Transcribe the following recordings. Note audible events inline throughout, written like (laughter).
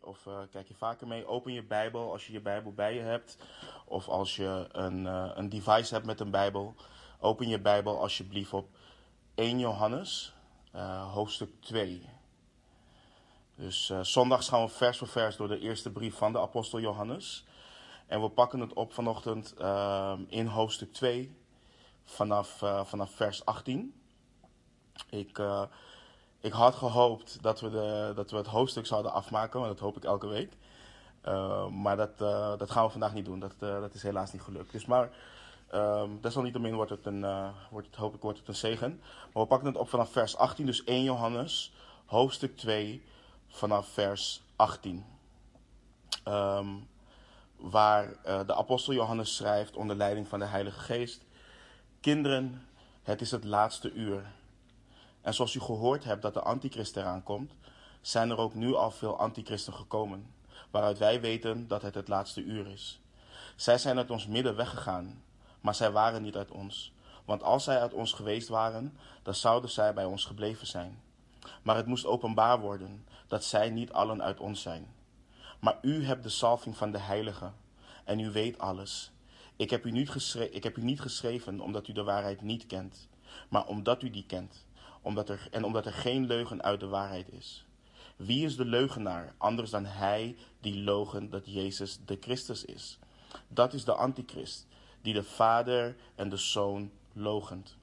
of uh, kijk je vaker mee, open je Bijbel als je je Bijbel bij je hebt. Of als je een, uh, een device hebt met een Bijbel. Open je Bijbel alsjeblieft op 1 Johannes, uh, hoofdstuk 2. Dus zondags gaan we vers voor vers door de eerste brief van de apostel Johannes. En we pakken het op vanochtend in hoofdstuk 2 vanaf, vanaf vers 18. Ik ik had gehoopt dat we, de, dat we het hoofdstuk zouden afmaken, maar dat hoop ik elke week. Uh, maar dat, uh, dat gaan we vandaag niet doen. Dat, uh, dat is helaas niet gelukt. Dus maar um, desalniettemin wordt het een, wordt het, hoop ik, wordt het een zegen. Maar we pakken het op vanaf vers 18, dus 1 Johannes, hoofdstuk 2, vanaf vers 18. Um, waar de apostel Johannes schrijft onder leiding van de Heilige Geest. Kinderen, het is het laatste uur. En zoals u gehoord hebt dat de antichrist eraan komt, zijn er ook nu al veel antichristen gekomen, waaruit wij weten dat het het laatste uur is. Zij zijn uit ons midden weggegaan, maar zij waren niet uit ons. Want als zij uit ons geweest waren, dan zouden zij bij ons gebleven zijn. Maar het moest openbaar worden dat zij niet allen uit ons zijn. Maar u hebt de salving van de Heilige en u weet alles. Ik heb u niet, ik heb u niet geschreven omdat u de waarheid niet kent, maar omdat u die kent omdat er, en omdat er geen leugen uit de waarheid is. Wie is de leugenaar anders dan hij die logen dat Jezus de Christus is? Dat is de antichrist, die de Vader en de Zoon logent.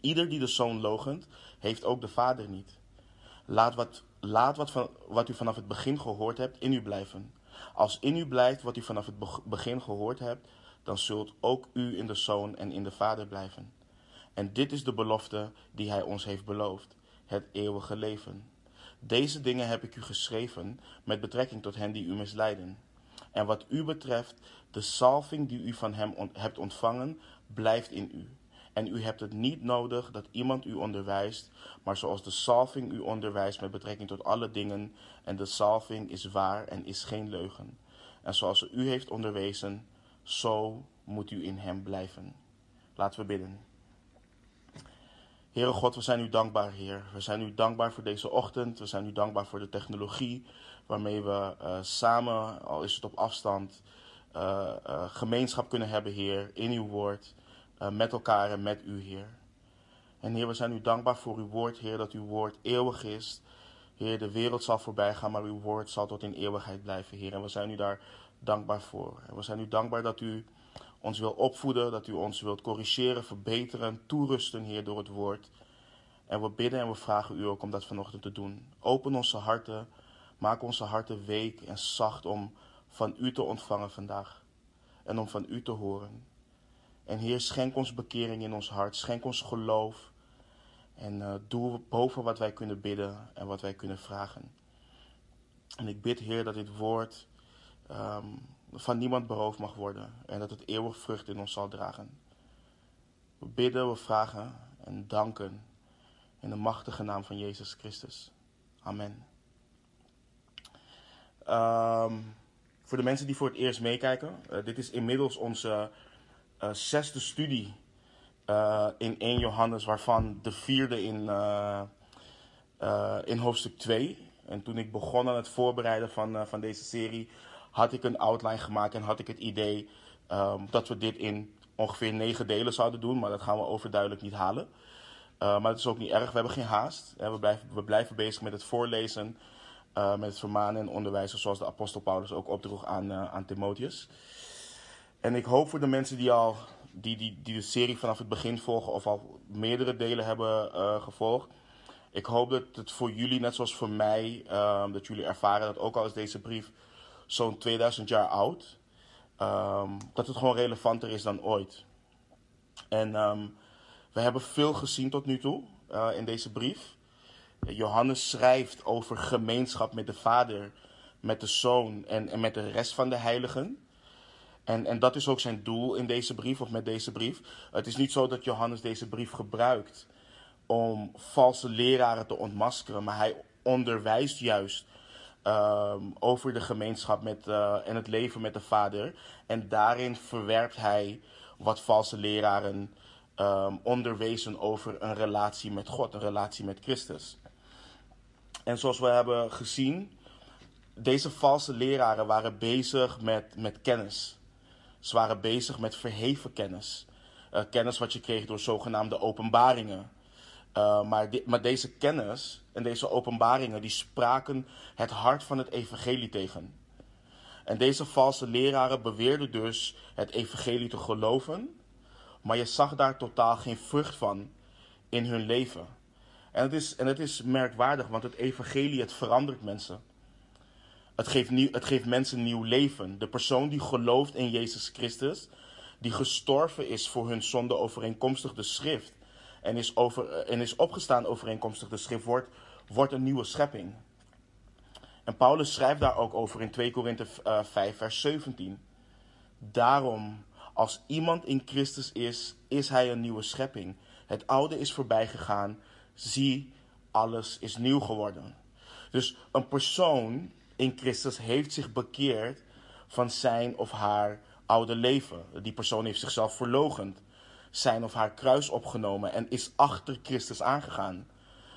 Ieder die de Zoon logent, heeft ook de Vader niet. Laat wat, laat wat, van, wat u vanaf het begin gehoord hebt in u blijven. Als in u blijft wat u vanaf het begin gehoord hebt, dan zult ook u in de Zoon en in de Vader blijven. En dit is de belofte die hij ons heeft beloofd: het eeuwige leven. Deze dingen heb ik u geschreven met betrekking tot hen die u misleiden. En wat u betreft, de salving die u van hem hebt ontvangen, blijft in u. En u hebt het niet nodig dat iemand u onderwijst, maar zoals de salving u onderwijst met betrekking tot alle dingen, en de salving is waar en is geen leugen. En zoals u heeft onderwezen, zo moet u in hem blijven. Laten we bidden. Heere God, we zijn u dankbaar, Heer. We zijn u dankbaar voor deze ochtend. We zijn u dankbaar voor de technologie waarmee we uh, samen, al is het op afstand, uh, uh, gemeenschap kunnen hebben, Heer, in uw woord, met elkaar en met u, Heer. En Heer, we zijn u dankbaar voor uw woord, Heer, dat uw woord eeuwig is. Heer, de wereld zal voorbij gaan, maar uw woord zal tot in eeuwigheid blijven, Heer. En we zijn u daar dankbaar voor. En we zijn u dankbaar dat u ons wil opvoeden, dat u ons wilt corrigeren, verbeteren, toerusten, Heer, door het woord. En we bidden en we vragen u ook om dat vanochtend te doen. Open onze harten, maak onze harten week en zacht om van u te ontvangen vandaag en om van u te horen. En Heer, schenk ons bekering in ons hart, schenk ons geloof en uh, doe boven wat wij kunnen bidden en wat wij kunnen vragen. En ik bid, Heer, dat dit woord um, van niemand beroofd mag worden en dat het eeuwig vrucht in ons zal dragen. We bidden, we vragen en danken in de machtige naam van Jezus Christus. Amen. Um, voor de mensen die voor het eerst meekijken, uh, dit is inmiddels onze uh, zesde studie uh, in 1 Johannes, waarvan de vierde in, in hoofdstuk 2. En toen ik begon aan het voorbereiden van, van deze serie, had ik een outline gemaakt en had ik het idee um, dat we dit in ongeveer negen delen zouden doen. Maar dat gaan we overduidelijk niet halen. Uh, maar het is ook niet erg, we hebben geen haast. We blijven, we blijven bezig met het voorlezen, uh, met het vermanen en onderwijzen, zoals de apostel Paulus ook opdroeg aan, uh, aan Timotheus. En ik hoop voor de mensen die al die, die, die de serie vanaf het begin volgen of al meerdere delen hebben gevolgd. Ik hoop dat het voor jullie, net zoals voor mij, dat jullie ervaren dat ook al is deze brief zo'n 2000 jaar oud, um, dat het gewoon relevanter is dan ooit. En um, we hebben veel gezien tot nu toe uh, in deze brief. Johannes schrijft over gemeenschap met de Vader, met de Zoon en, en met de rest van de heiligen. En, en dat is ook zijn doel in deze brief, of met deze brief. Het is niet zo dat Johannes deze brief gebruikt om valse leraren te ontmaskeren, maar hij onderwijst juist um, over de gemeenschap met, uh, en het leven met de Vader. En daarin verwerpt hij wat valse leraren um, onderwezen over een relatie met God, een relatie met Christus. En zoals we hebben gezien, deze valse leraren waren bezig met, met kennis. Ze waren bezig met verheven kennis. Uh, kennis wat je kreeg door zogenaamde openbaringen. Uh, maar, maar deze kennis en deze openbaringen die spraken het hart van het evangelie tegen. En deze valse leraren beweerden dus het evangelie te geloven, maar je zag daar totaal geen vrucht van in hun leven. En het is, en het is merkwaardig, want het evangelie, het verandert mensen. Het geeft, nieuw, het geeft mensen nieuw leven. De persoon die gelooft in Jezus Christus, die gestorven is voor hun zonde overeenkomstig de schrift en is, over, en is opgestaan overeenkomstig de schrift, wordt, wordt een nieuwe schepping. En Paulus schrijft daar ook over in 2 Korinthe 5, eh, vers 17. Daarom, als iemand in Christus is, is hij een nieuwe schepping. Het oude is voorbij gegaan. Zie, alles is nieuw geworden. Dus een persoon in Christus heeft zich bekeerd van zijn of haar oude leven. Die persoon heeft zichzelf verlogend, zijn of haar kruis opgenomen en is achter Christus aangegaan.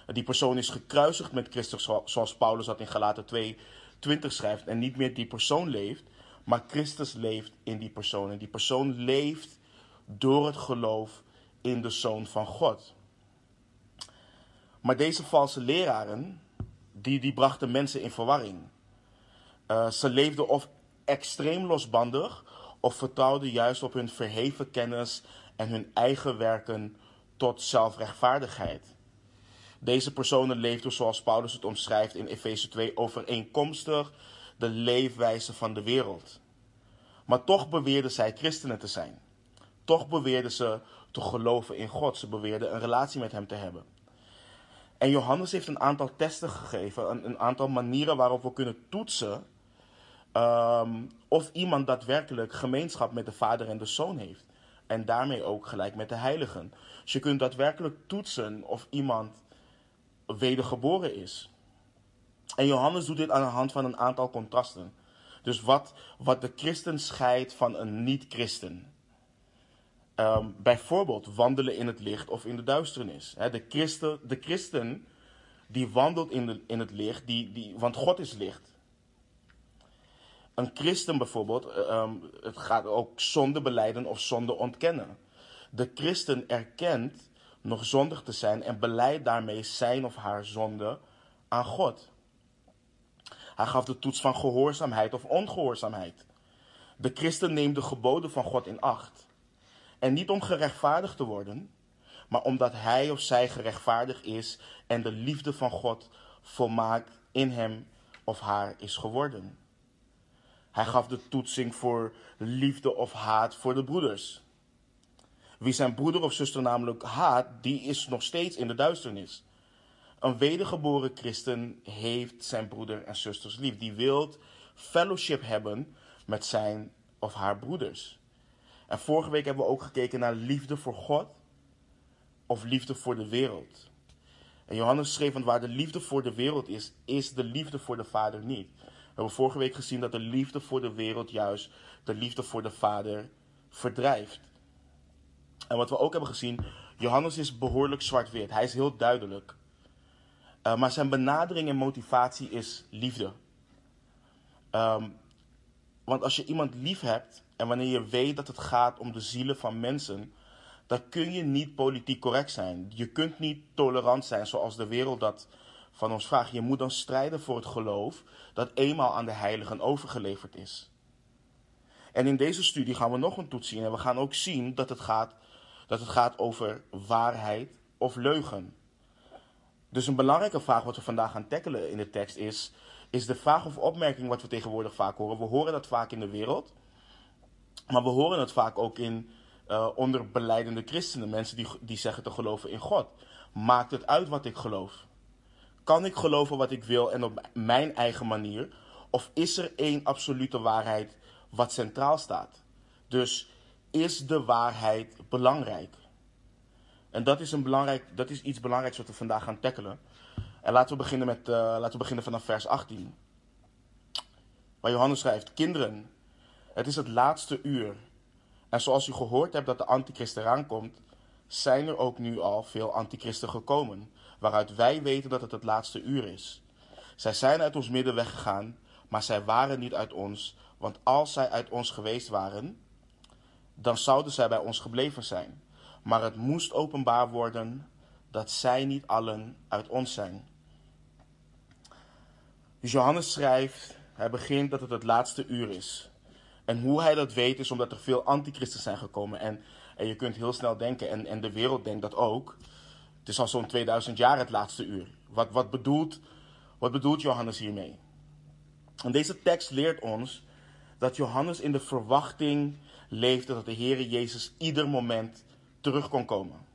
Die persoon is gekruisigd met Christus, zoals Paulus dat in Galaten 2, 20 schrijft. En niet meer die persoon leeft, maar Christus leeft in die persoon. En die persoon leeft door het geloof in de Zoon van God. Maar deze valse leraren, die, die brachten mensen in verwarring. Uh, ze leefden of extreem losbandig, of vertrouwden juist op hun verheven kennis en hun eigen werken tot zelfrechtvaardigheid. Deze personen leefden, zoals Paulus het omschrijft in Efeze 2, overeenkomstig de leefwijze van de wereld. Maar toch beweerden zij christenen te zijn. Toch beweerden ze te geloven in God. Ze beweerden een relatie met Hem te hebben. En Johannes heeft een aantal testen gegeven, een, een aantal manieren waarop we kunnen toetsen um, of iemand daadwerkelijk gemeenschap met de Vader en de Zoon heeft. En daarmee ook gelijk met de heiligen. Dus je kunt daadwerkelijk toetsen of iemand wedergeboren is. En Johannes doet dit aan de hand van een aantal contrasten. Dus wat, wat de christen scheidt van een niet-christen. Um, bijvoorbeeld wandelen in het licht of in de duisternis. de, christen, de christen die wandelt in, in het licht, die, die, want God is licht. Een christen bijvoorbeeld, um, het gaat ook zonde beleiden of zonde ontkennen. De christen erkent nog zondig te zijn en beleidt daarmee zijn of haar zonde aan God. Hij gaf de toets van gehoorzaamheid of ongehoorzaamheid. De christen neemt de geboden van God in acht. En niet om gerechtvaardigd te worden, maar omdat hij of zij gerechtvaardigd is en de liefde van God volmaakt in hem of haar is geworden. Hij gaf de toetsing voor liefde of haat voor de broeders. Wie zijn broeder of zuster namelijk haat, die is nog steeds in de duisternis. Een wedergeboren christen heeft zijn broeder en zusters lief. Die wil fellowship hebben met zijn of haar broeders. En vorige week hebben we ook gekeken naar liefde voor God of liefde voor de wereld. En Johannes schreef, want waar de liefde voor de wereld is, is de liefde voor de Vader niet. We hebben vorige week gezien dat de liefde voor de wereld juist de liefde voor de Vader verdrijft. En wat we ook hebben gezien, Johannes is behoorlijk zwart-wit. Hij is heel duidelijk. Uh, maar zijn benadering en motivatie is liefde. Um, want als je iemand lief hebt en wanneer je weet dat het gaat om de zielen van mensen, dan kun je niet politiek correct zijn. Je kunt niet tolerant zijn zoals de wereld dat van ons vraagt. Je moet dan strijden voor het geloof dat eenmaal aan de heiligen overgeleverd is. En in deze studie gaan we nog een toets zien en we gaan ook zien dat het gaat dat het gaat over waarheid of leugen. Dus een belangrijke vraag wat we vandaag gaan tackelen in de tekst is, is de vraag of opmerking wat we tegenwoordig vaak horen. We horen dat vaak in de wereld, maar we horen het vaak ook in, uh, onder beleidende christenen, mensen die, die zeggen te geloven in God. Maakt het uit wat ik geloof? Kan ik geloven wat ik wil en op mijn eigen manier? Of is er één absolute waarheid wat centraal staat? Dus is de waarheid belangrijk? En dat is, een belangrijk, dat is iets belangrijks wat we vandaag gaan tackelen. En laten we beginnen, met, uh, laten we beginnen vanaf vers 18. Waar Johannes schrijft: Kinderen, het is het laatste uur. En zoals u gehoord hebt dat de antichrist eraan komt, zijn er ook nu al veel antichristen gekomen, waaruit wij weten dat het het laatste uur is. Zij zijn uit ons midden weggegaan, maar zij waren niet uit ons, want als zij uit ons geweest waren, dan zouden zij bij ons gebleven zijn. Maar het moest openbaar worden dat zij niet allen uit ons zijn. Johannes schrijft, hij begint dat het het laatste uur is. En hoe hij dat weet is omdat er veel antichristen zijn gekomen. En, en je kunt heel snel denken, en, en de wereld denkt dat ook. Het is al zo'n 2000 jaar het laatste uur. Wat, wat, bedoelt, wat bedoelt Johannes hiermee? En deze tekst leert ons dat Johannes in de verwachting leefde dat de Heere Jezus ieder moment terug kon komen.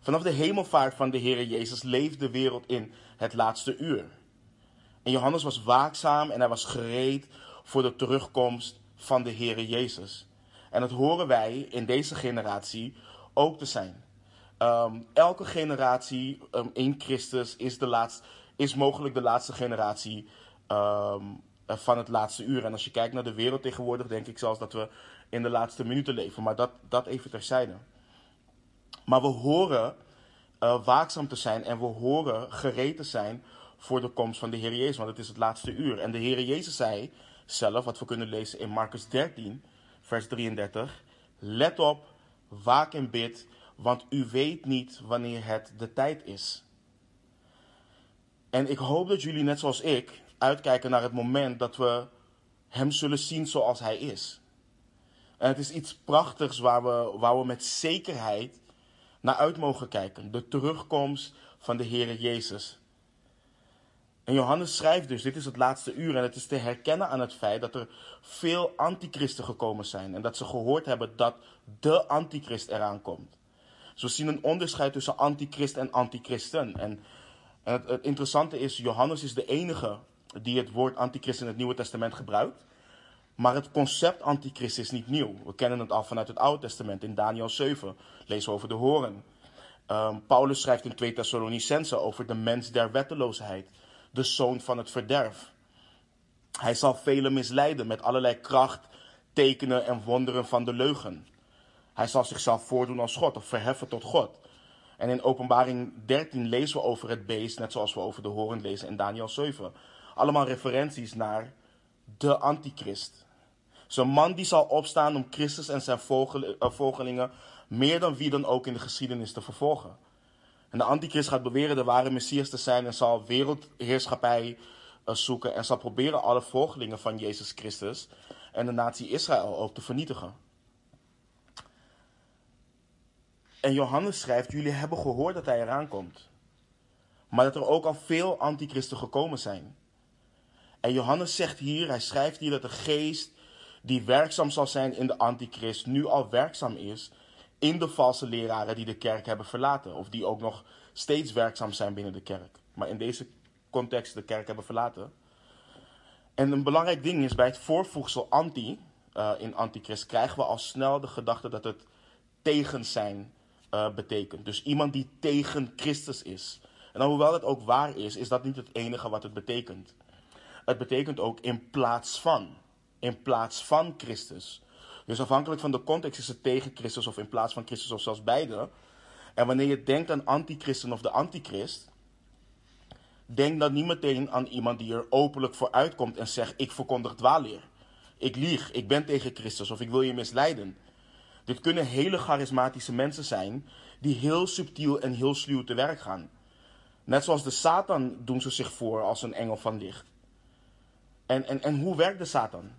Vanaf de hemelvaart van de Heere Jezus leefde de wereld in het laatste uur. En Johannes was waakzaam en hij was gereed voor de terugkomst van de Heere Jezus. En dat horen wij in deze generatie ook te zijn. Ehm, elke generatie um, in Christus is, de is mogelijk de laatste generatie ehm, van het laatste uur. En als je kijkt naar de wereld tegenwoordig, denk ik zelfs dat we in de laatste minuten leven. Maar dat, dat even terzijde. Maar we horen uh, waakzaam te zijn en we horen gereed te zijn voor de komst van de Heer Jezus. Want het is het laatste uur. En de Heer Jezus zei zelf, wat we kunnen lezen in Marcus 13, vers 33. Let op, waak en bid, want u weet niet wanneer het de tijd is. En ik hoop dat jullie, net zoals ik, uitkijken naar het moment dat we Hem zullen zien zoals Hij is. En het is iets prachtigs waar we, waar we met zekerheid naar uit mogen kijken. De terugkomst van de Heer Jezus. En Johannes schrijft dus, dit is het laatste uur en het is te herkennen aan het feit dat er veel antichristen gekomen zijn. En dat ze gehoord hebben dat de antichrist eraan komt. Dus we zien een onderscheid tussen antichrist en antichristen. En, het, het, interessante is, Johannes is de enige die het woord antichrist in het Nieuwe Testament gebruikt. Maar het concept antichrist is niet nieuw. We kennen het al vanuit het Oude Testament. In Daniel 7 lezen we over de horen. Um, Paulus schrijft in 2 Thessalonicense over de mens der wetteloosheid. De zoon van het verderf. Hij zal velen misleiden met allerlei kracht, tekenen en wonderen van de leugen. Hij zal zichzelf voordoen als God of verheffen tot God. En in Openbaring 13 lezen we over het beest, net zoals we over de horen lezen in Daniel 7. Allemaal referenties naar de antichrist. Zo'n man die zal opstaan om Christus en zijn eh, volgelingen meer dan wie dan ook in de geschiedenis te vervolgen. En de antichrist gaat beweren de ware Messias te zijn en zal wereldheerschappij eh, zoeken en zal proberen alle volgelingen van Jezus Christus en de natie Israël ook te vernietigen. En Johannes schrijft, jullie hebben gehoord dat hij eraan komt. Maar dat er ook al veel antichristen gekomen zijn. En Johannes zegt hier, hij schrijft hier dat de geest die werkzaam zal zijn in de antichrist, nu al werkzaam is in de valse leraren die de kerk hebben verlaten. Of die ook nog steeds werkzaam zijn binnen de kerk. Maar in deze context de kerk hebben verlaten. En een belangrijk ding is bij het voorvoegsel anti, uh, in antichrist, krijgen we al snel de gedachte dat het tegen zijn uh, betekent. Dus iemand die tegen Christus is. En hoewel het ook waar is, is dat niet het enige wat het betekent. Het betekent ook in plaats van. In plaats van Christus. Dus afhankelijk van de context is het tegen Christus of in plaats van Christus of zelfs beide. En wanneer je denkt aan antichristen of de antichrist, denk dan niet meteen aan iemand die er openlijk voor uitkomt en zegt: Ik verkondig dwaalleer. Ik lieg, ik ben tegen Christus of ik wil je misleiden. Dit kunnen hele charismatische mensen zijn die heel subtiel en heel sluw te werk gaan. Net zoals de Satan doen ze zich voor als een engel van licht. En, en, en hoe werkt de Satan?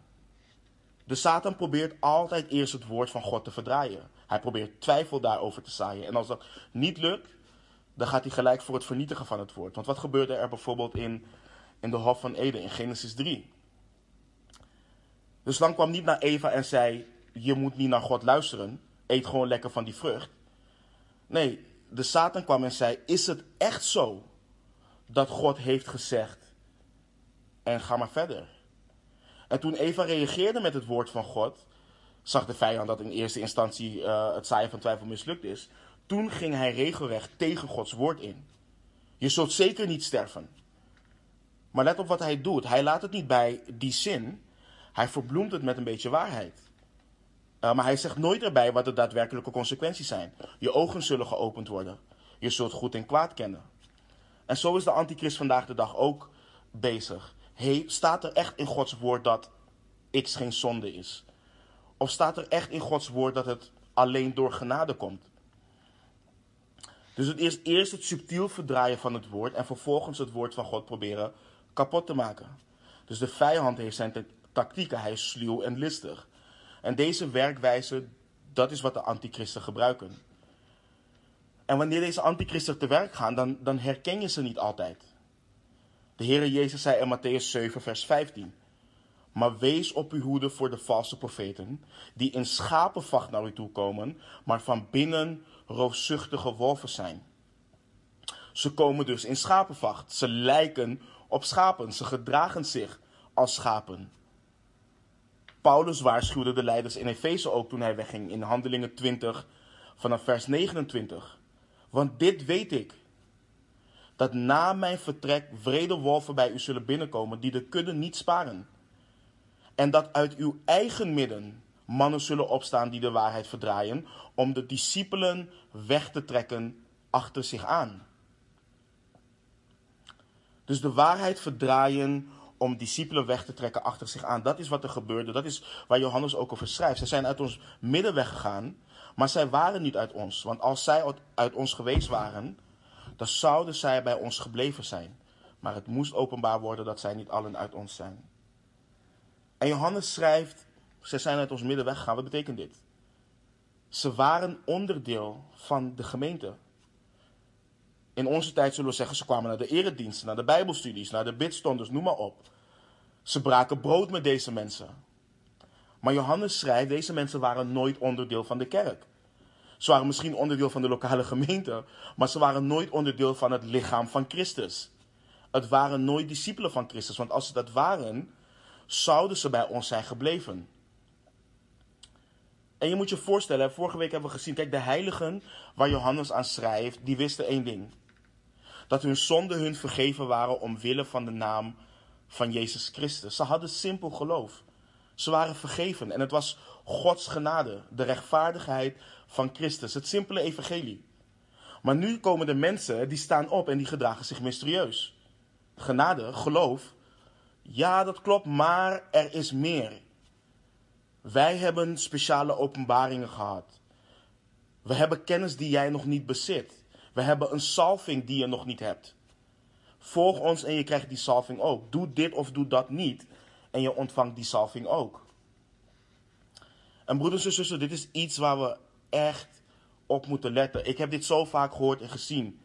De Satan probeert altijd eerst het woord van God te verdraaien. Hij probeert twijfel daarover te zaaien. En als dat niet lukt, dan gaat hij gelijk voor het vernietigen van het woord. Want wat gebeurde er bijvoorbeeld in, in de Hof van Eden in Genesis 3? De slang kwam niet naar Eva en zei: Je moet niet naar God luisteren. Eet gewoon lekker van die vrucht. Nee, de Satan kwam en zei: Is het echt zo dat God heeft gezegd en ga maar verder. En toen Eva reageerde met het woord van God, zag de vijand dat in eerste instantie uh, het zaaien van twijfel mislukt is. Toen ging hij regelrecht tegen Gods woord in. Je zult zeker niet sterven. Maar let op wat hij doet. Hij laat het niet bij die zin. Hij verbloemt het met een beetje waarheid. Uh, maar hij zegt nooit erbij wat de daadwerkelijke consequenties zijn. Je ogen zullen geopend worden. Je zult goed en kwaad kennen. En zo is de antichrist vandaag de dag ook bezig. hey, staat er echt in Gods woord dat X geen zonde is? Of staat er echt in Gods woord dat het alleen door genade komt? Dus het is eerst het subtiel verdraaien van het woord en vervolgens het woord van God proberen kapot te maken. Dus de vijand heeft zijn tactieken, hij is sluw en listig. En deze werkwijze, dat is wat de antichristen gebruiken. En wanneer deze antichristen te werk gaan, dan, dan herken je ze niet altijd. De Heere Jezus zei in Matthäus 7, vers 15. Maar wees op uw hoede voor de valse profeten, die in schapenvacht naar u toe komen, maar van binnen roofzuchtige wolven zijn. Ze komen dus in schapenvacht. Ze lijken op schapen. Ze gedragen zich als schapen. Paulus waarschuwde de leiders in Efeze ook toen hij wegging in Handelingen 20 vanaf vers 29. Want dit weet ik, dat na mijn vertrek vrede wolven bij u zullen binnenkomen die de kudde niet sparen. En dat uit uw eigen midden mannen zullen opstaan die de waarheid verdraaien, om de discipelen weg te trekken achter zich aan. Dus de waarheid verdraaien om discipelen weg te trekken achter zich aan. Dat is wat er gebeurde. Dat is waar Johannes ook over schrijft. Zij zijn uit ons midden weggegaan, maar zij waren niet uit ons. Want als zij uit ons geweest waren, dan zouden zij bij ons gebleven zijn. Maar het moest openbaar worden dat zij niet allen uit ons zijn. En Johannes schrijft, zij zijn uit ons midden weggegaan. Wat betekent dit? Ze waren onderdeel van de gemeente. In onze tijd zullen we zeggen, ze kwamen naar de erediensten, naar de bijbelstudies, naar de bidstonders, noem maar op. Ze braken brood met deze mensen. Maar Johannes schrijft, deze mensen waren nooit onderdeel van de kerk. Ze waren misschien onderdeel van de lokale gemeente, maar ze waren nooit onderdeel van het lichaam van Christus. Het waren nooit discipelen van Christus, want als ze dat waren, zouden ze bij ons zijn gebleven. En je moet je voorstellen, vorige week hebben we gezien, kijk, de heiligen waar Johannes aan schrijft, die wisten één ding. Dat hun zonden hun vergeven waren omwille van de naam van Jezus Christus. Ze hadden simpel geloof. Ze waren vergeven en het was Gods genade, de rechtvaardigheid van Christus, het simpele evangelie. Maar nu komen de mensen die staan op en die gedragen zich mysterieus. Genade, geloof, ja dat klopt, maar er is meer. Wij hebben speciale openbaringen gehad. We hebben kennis die jij nog niet bezit. We hebben een salving die je nog niet hebt. Volg ons en je krijgt die salving ook. Doe dit of doe dat niet en je ontvangt die salving ook. En broeders en zussen, dit is iets waar we echt op moeten letten. Ik heb dit zo vaak gehoord en gezien.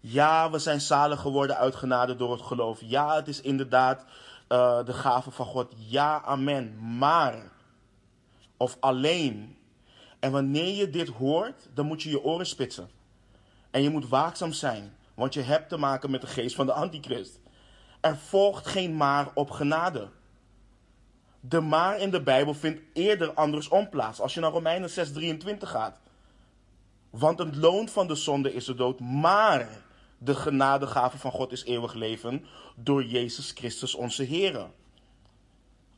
Ja, we zijn zalig geworden uit genade door het geloof. Ja, het is inderdaad uh, de gave van God. Ja, amen. Maar, of alleen. En wanneer je dit hoort, dan moet je je oren spitsen. En je moet waakzaam zijn, want je hebt te maken met de geest van de antichrist. Er volgt geen maar op genade. De maar in de Bijbel vindt eerder andersom plaats. Als je naar Romeinen 6:23 gaat. Want het loon van de zonde is de dood, maar de genadegave van God is eeuwig leven door Jezus Christus onze Heer.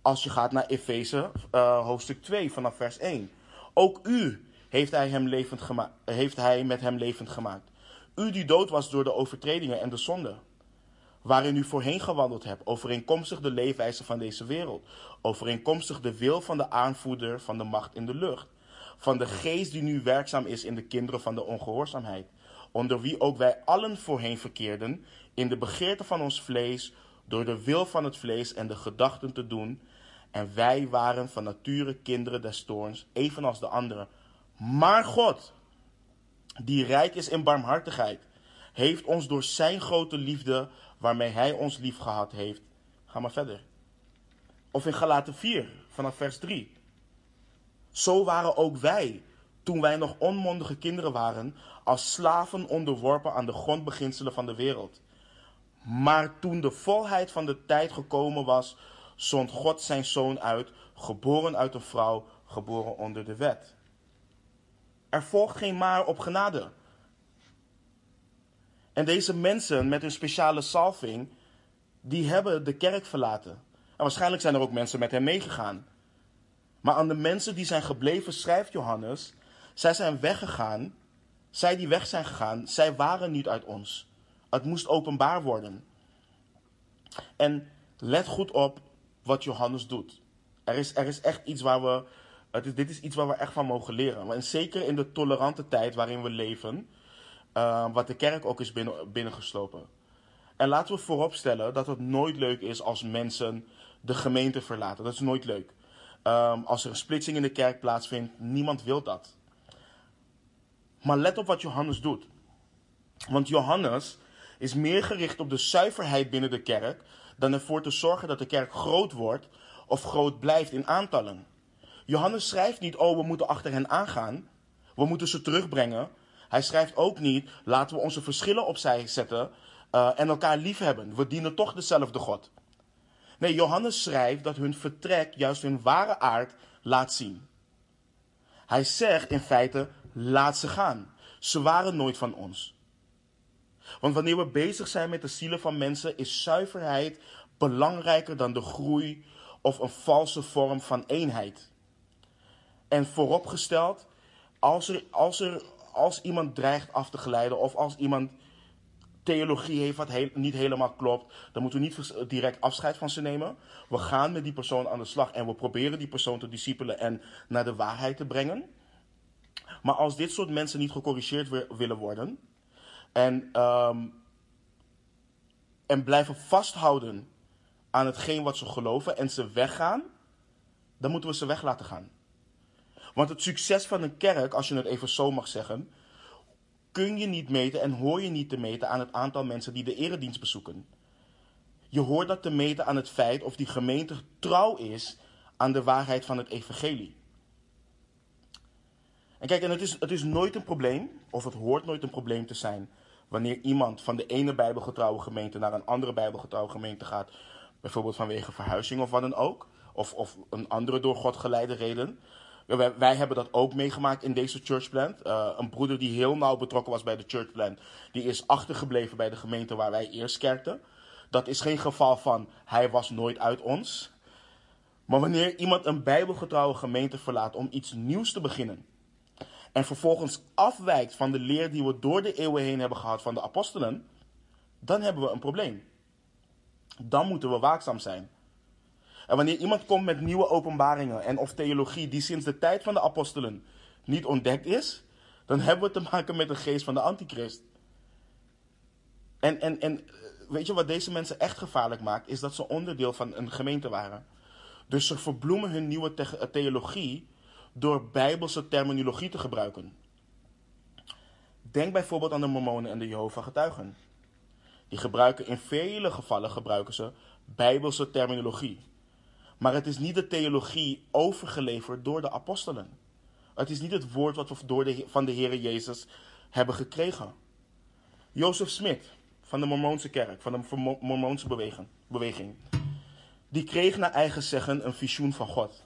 Als je gaat naar Efeze uh, hoofdstuk 2 vanaf vers 1. Ook u heeft hij, hem levend heeft hij met hem levend gemaakt. U die dood was door de overtredingen en de zonde. Waarin u voorheen gewandeld hebt, overeenkomstig de leefwijze van deze wereld. Overeenkomstig de wil van de aanvoerder van de macht in de lucht. Van de geest die nu werkzaam is in de kinderen van de ongehoorzaamheid. Onder wie ook wij allen voorheen verkeerden, in de begeerte van ons vlees, door de wil van het vlees en de gedachten te doen. En wij waren van nature kinderen des toorns, evenals de anderen. Maar God, die rijk is in barmhartigheid, heeft ons door zijn grote liefde, waarmee hij ons lief gehad heeft. Ga maar verder. Of in Galaten 4, vanaf vers 3. Zo waren ook wij, toen wij nog onmondige kinderen waren, als slaven onderworpen aan de grondbeginselen van de wereld. Maar toen de volheid van de tijd gekomen was, zond God zijn zoon uit, geboren uit een vrouw, geboren onder de wet. Er volgt geen maar op genade. En deze mensen met hun speciale salving, die hebben de kerk verlaten. En waarschijnlijk zijn er ook mensen met hem meegegaan. Maar aan de mensen die zijn gebleven, schrijft Johannes, zij zijn weggegaan. Zij die weg zijn gegaan, zij waren niet uit ons. Het moest openbaar worden. En let goed op wat Johannes doet. Er is, er is echt iets waar we. Is, dit is iets waar we echt van mogen leren. En zeker in de tolerante tijd waarin we leven, uh, wat de kerk ook is binnen, binnengeslopen. En laten we vooropstellen dat het nooit leuk is als mensen de gemeente verlaten. Dat is nooit leuk. Um, als er een splitsing in de kerk plaatsvindt, niemand wil dat. Maar let op wat Johannes doet. Want Johannes is meer gericht op de zuiverheid binnen de kerk dan ervoor te zorgen dat de kerk groot wordt of groot blijft in aantallen. Johannes schrijft niet, oh we moeten achter hen aangaan, we moeten ze terugbrengen. Hij schrijft ook niet, laten we onze verschillen opzij zetten uh, en elkaar liefhebben. We dienen toch dezelfde God. Nee, Johannes schrijft dat hun vertrek juist hun ware aard laat zien. Hij zegt in feite, laat ze gaan. Ze waren nooit van ons. Want wanneer we bezig zijn met de zielen van mensen, is zuiverheid belangrijker dan de groei of een valse vorm van eenheid. En vooropgesteld, als, er, als, er, als iemand dreigt af te glijden of als iemand theologie heeft wat niet helemaal klopt, dan moeten we niet direct afscheid van ze nemen. We gaan met die persoon aan de slag en we proberen die persoon te discipelen en naar de waarheid te brengen. Maar als dit soort mensen niet gecorrigeerd willen worden en, um, en blijven vasthouden aan hetgeen wat ze geloven en ze weggaan, dan moeten we ze weg laten gaan. Want het succes van een kerk, als je het even zo mag zeggen, kun je niet meten en hoor je niet te meten aan het aantal mensen die de eredienst bezoeken. Je hoort dat te meten aan het feit of die gemeente trouw is aan de waarheid van het evangelie. En kijk, en het is, het is nooit een probleem, of het hoort nooit een probleem te zijn, wanneer iemand van de ene bijbelgetrouwe gemeente naar een andere bijbelgetrouwe gemeente gaat, bijvoorbeeld vanwege verhuizing of wat dan ook, of, of een andere door God geleide reden. Wij, wij, hebben dat ook meegemaakt in deze churchplant. Uh, een broeder die heel nauw betrokken was bij de churchplant, die is achtergebleven bij de gemeente waar wij eerst kerkten. Dat is geen geval van hij was nooit uit ons. Maar wanneer iemand een bijbelgetrouwe gemeente verlaat om iets nieuws te beginnen. En vervolgens afwijkt van de leer die we door de eeuwen heen hebben gehad van de apostelen. Dan hebben we een probleem. Dan moeten we waakzaam zijn. En wanneer iemand komt met nieuwe openbaringen en of theologie die sinds de tijd van de apostelen niet ontdekt is, dan hebben we te maken met de geest van de antichrist. En, en, en weet je wat deze mensen echt gevaarlijk maakt, is dat ze onderdeel van een gemeente waren. Dus ze verbloemen hun nieuwe theologie door bijbelse terminologie te gebruiken. Denk bijvoorbeeld aan de Mormonen en de Jehovah getuigen. Die gebruiken in vele gevallen gebruiken ze bijbelse terminologie. Maar het is niet de theologie overgeleverd door de apostelen. Het is niet het woord wat we door de, van de Heer Jezus hebben gekregen. Jozef Smit van de Mormoonse kerk, van de Mormoonse beweging, beweging, die kreeg naar eigen zeggen een visioen van God.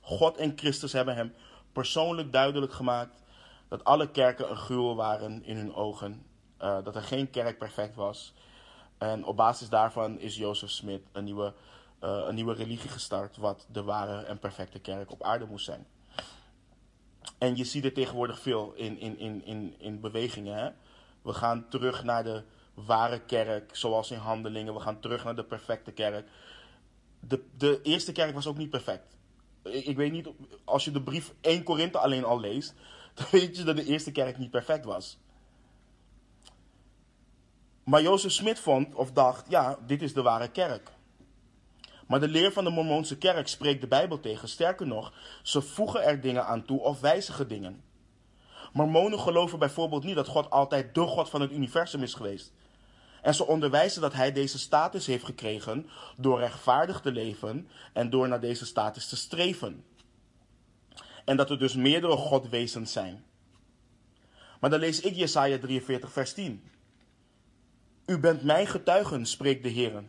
God en Christus hebben hem persoonlijk duidelijk gemaakt dat alle kerken een gruwel waren in hun ogen, uh, dat er geen kerk perfect was. En op basis daarvan is Jozef Smit een nieuwe een nieuwe religie gestart, wat de ware en perfecte kerk op aarde moest zijn. En je ziet het tegenwoordig veel in, in, in, in, in bewegingen. Hè? We gaan terug naar de ware kerk, zoals in handelingen. We gaan terug naar de perfecte kerk. De, de eerste kerk was ook niet perfect. Ik, ik weet niet, als je de brief 1 Korinthe alleen al leest, (laughs) dan weet je dat de eerste kerk niet perfect was. Maar Jozef Smit vond of dacht, ja, dit is de ware kerk. Maar de leer van de Mormoonse kerk spreekt de Bijbel tegen. Sterker nog, ze voegen er dingen aan toe of wijzigen dingen. Mormonen geloven bijvoorbeeld niet dat God altijd de God van het universum is geweest. En ze onderwijzen dat hij deze status heeft gekregen door rechtvaardig te leven en door naar deze status te streven. En dat er dus meerdere Godwezens zijn. Maar dan lees ik Jesaja 43, vers 10. U bent mijn getuigen, spreekt de Heer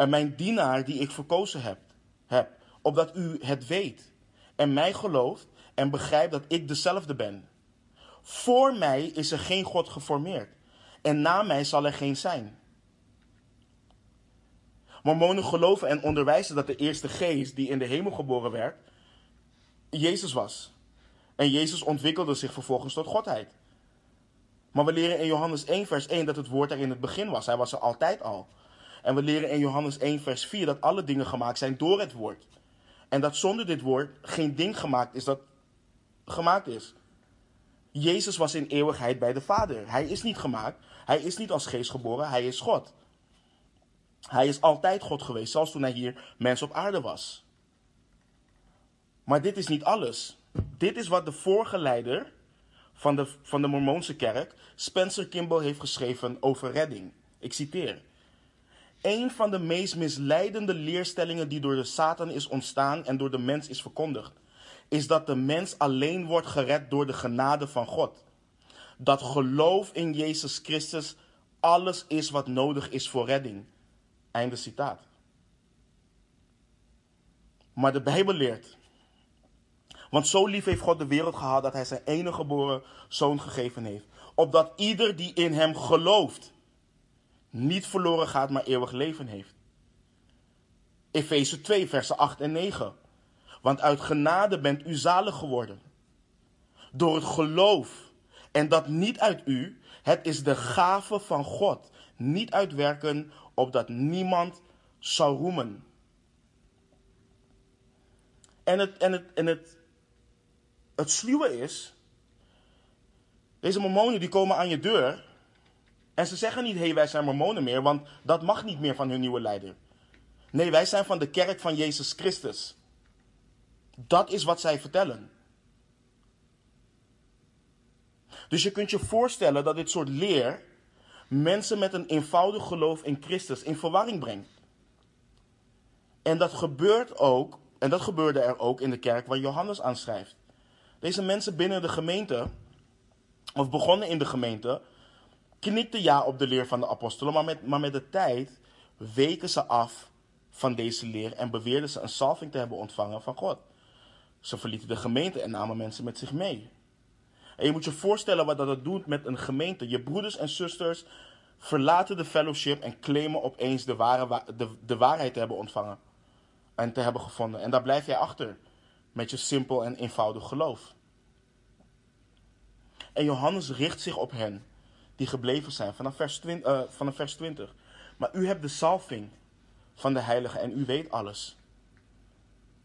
en mijn dienaar die ik verkozen heb, heb, opdat u het weet en mij gelooft en begrijpt dat ik dezelfde ben. Voor mij is er geen God geformeerd en na mij zal er geen zijn. Mormonen geloven en onderwijzen dat de eerste geest die in de hemel geboren werd, Jezus was. En Jezus ontwikkelde zich vervolgens tot Godheid. Maar we leren in Johannes 1, vers 1 dat het woord er in het begin was. Hij was er altijd al. En we leren in Johannes 1, vers 4 dat alle dingen gemaakt zijn door het woord. En dat zonder dit woord geen ding gemaakt is dat gemaakt is. Jezus was in eeuwigheid bij de Vader. Hij is niet gemaakt. Hij is niet als geest geboren. Hij is God. Hij is altijd God geweest, zelfs toen hij hier mens op aarde was. Maar dit is niet alles. Dit is wat de vorige leider van de, van de Mormoonse kerk, Spencer Kimball, heeft geschreven over redding. Ik citeer. Een van de meest misleidende leerstellingen die door de Satan is ontstaan en door de mens is verkondigd, is dat de mens alleen wordt gered door de genade van God. Dat geloof in Jezus Christus alles is wat nodig is voor redding. Einde citaat. Maar de Bijbel leert. Want zo lief heeft God de wereld gehad dat hij zijn enige geboren zoon gegeven heeft. Opdat ieder die in hem gelooft niet verloren gaat, maar eeuwig leven heeft. Efeze 2, versen 8 en 9. Want uit genade bent u zalig geworden. Door het geloof. En dat niet uit u. Het is de gave van God. Niet uit werken, opdat niemand zou roemen. En het, en het, en het, het sluwe is. Deze mormonen die komen aan je deur. En ze zeggen niet, hé hey, wij zijn mormonen meer. Want dat mag niet meer van hun nieuwe leider. Nee, wij zijn van de kerk van Jezus Christus. Dat is wat zij vertellen. Dus je kunt je voorstellen dat dit soort leer mensen met een eenvoudig geloof in Christus in verwarring brengt. En dat gebeurt ook, en dat gebeurde er ook in de kerk waar Johannes aan schrijft. Deze mensen binnen de gemeente, of begonnen in de gemeente, knikten ja op de leer van de apostelen, maar met, maar met de tijd weken ze af van deze leer en beweerden ze een salving te hebben ontvangen van God. Ze verlieten de gemeente en namen mensen met zich mee. En je moet je voorstellen wat dat doet met een gemeente. Je broeders en zusters verlaten de fellowship en claimen opeens de, ware, de, de waarheid te hebben ontvangen. En te hebben gevonden. En daar blijf jij achter. Met je simpel en eenvoudig geloof. En Johannes richt zich op hen die gebleven zijn vanaf vers 20. Uh, vanaf vers 20. Maar u hebt de salving van de heilige en u weet alles.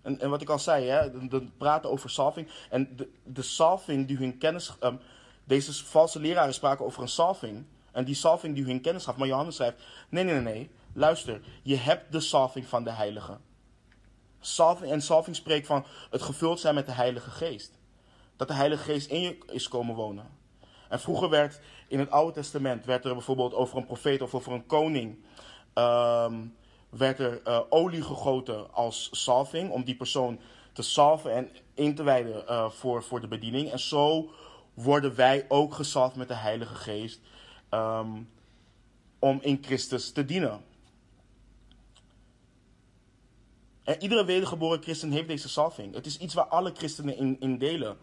En, en wat ik al zei, hè, dan praten over salving. En de, de salving die hun kennis. Um, deze valse leraren spraken over een salving. En die salving die hun kennis gaf. Maar Johannes schrijft: nee, nee, nee, nee. Luister, je hebt de salving van de heilige. Salving, en salving spreekt van het gevuld zijn met de Heilige Geest. Dat de Heilige Geest in je is komen wonen. En vroeger werd in het Oude Testament werd er bijvoorbeeld over een profeet of over een koning. Um, werd er uh, olie gegoten als salving om die persoon te salven en in te wijden uh, voor, voor de bediening. En zo worden wij ook gesalfd met de Heilige Geest um, om in Christus te dienen. En iedere wedergeboren christen heeft deze salving. Het is iets waar alle christenen in, in delen.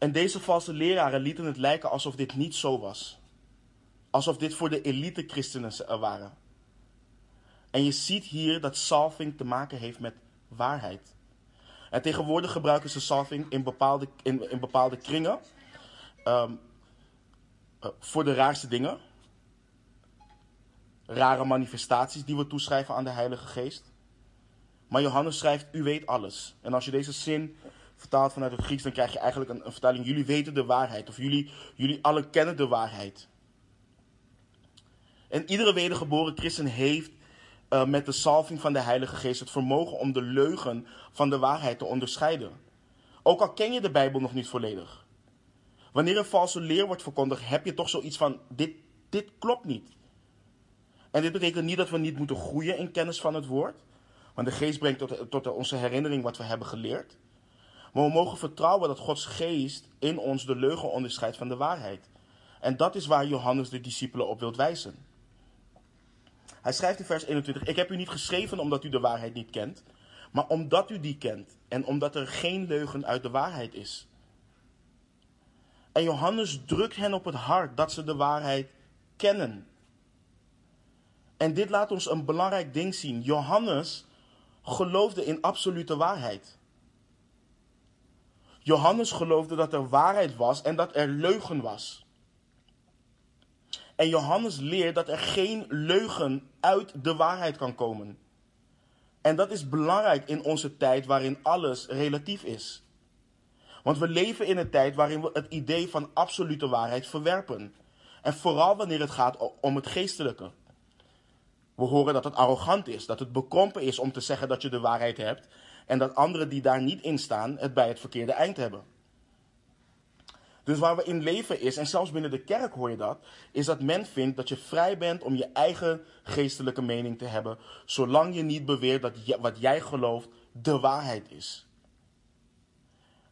En deze valse leraren lieten het lijken alsof dit niet zo was. Alsof dit voor de elite christenen waren. En je ziet hier dat salving te maken heeft met waarheid. En tegenwoordig gebruiken ze salving in bepaalde, in, in bepaalde kringen um, uh, voor de raarste dingen. Rare manifestaties die we toeschrijven aan de Heilige Geest. Maar Johannes schrijft, u weet alles. En als je deze zin vertaalt vanuit het Grieks, dan krijg je eigenlijk een, een vertaling, jullie weten de waarheid. Of jullie, jullie allen kennen de waarheid. En iedere wedergeboren christen heeft uh, met de salving van de Heilige Geest het vermogen om de leugen van de waarheid te onderscheiden. Ook al ken je de Bijbel nog niet volledig. Wanneer een valse leer wordt verkondigd, heb je toch zoiets van: dit, dit klopt niet. En dit betekent niet dat we niet moeten groeien in kennis van het woord. Want de geest brengt tot, tot onze herinnering wat we hebben geleerd. Maar we mogen vertrouwen dat Gods geest in ons de leugen onderscheidt van de waarheid. En dat is waar Johannes de discipelen op wilt wijzen. Hij schrijft in vers 21: Ik heb u niet geschreven omdat u de waarheid niet kent, maar omdat u die kent en omdat er geen leugen uit de waarheid is. En Johannes drukt hen op het hart dat ze de waarheid kennen. En dit laat ons een belangrijk ding zien. Johannes geloofde in absolute waarheid. Johannes geloofde dat er waarheid was en dat er leugen was. En Johannes leert dat er geen leugen uit de waarheid kan komen. En dat is belangrijk in onze tijd waarin alles relatief is. Want we leven in een tijd waarin we het idee van absolute waarheid verwerpen. En vooral wanneer het gaat om het geestelijke. We horen dat het arrogant is, dat het bekrompen is om te zeggen dat je de waarheid hebt. En dat anderen die daar niet in staan het bij het verkeerde eind hebben. Dus waar we in leven is, en zelfs binnen de kerk hoor je dat, is dat men vindt dat je vrij bent om je eigen geestelijke mening te hebben, zolang je niet beweert dat wat jij gelooft de waarheid is.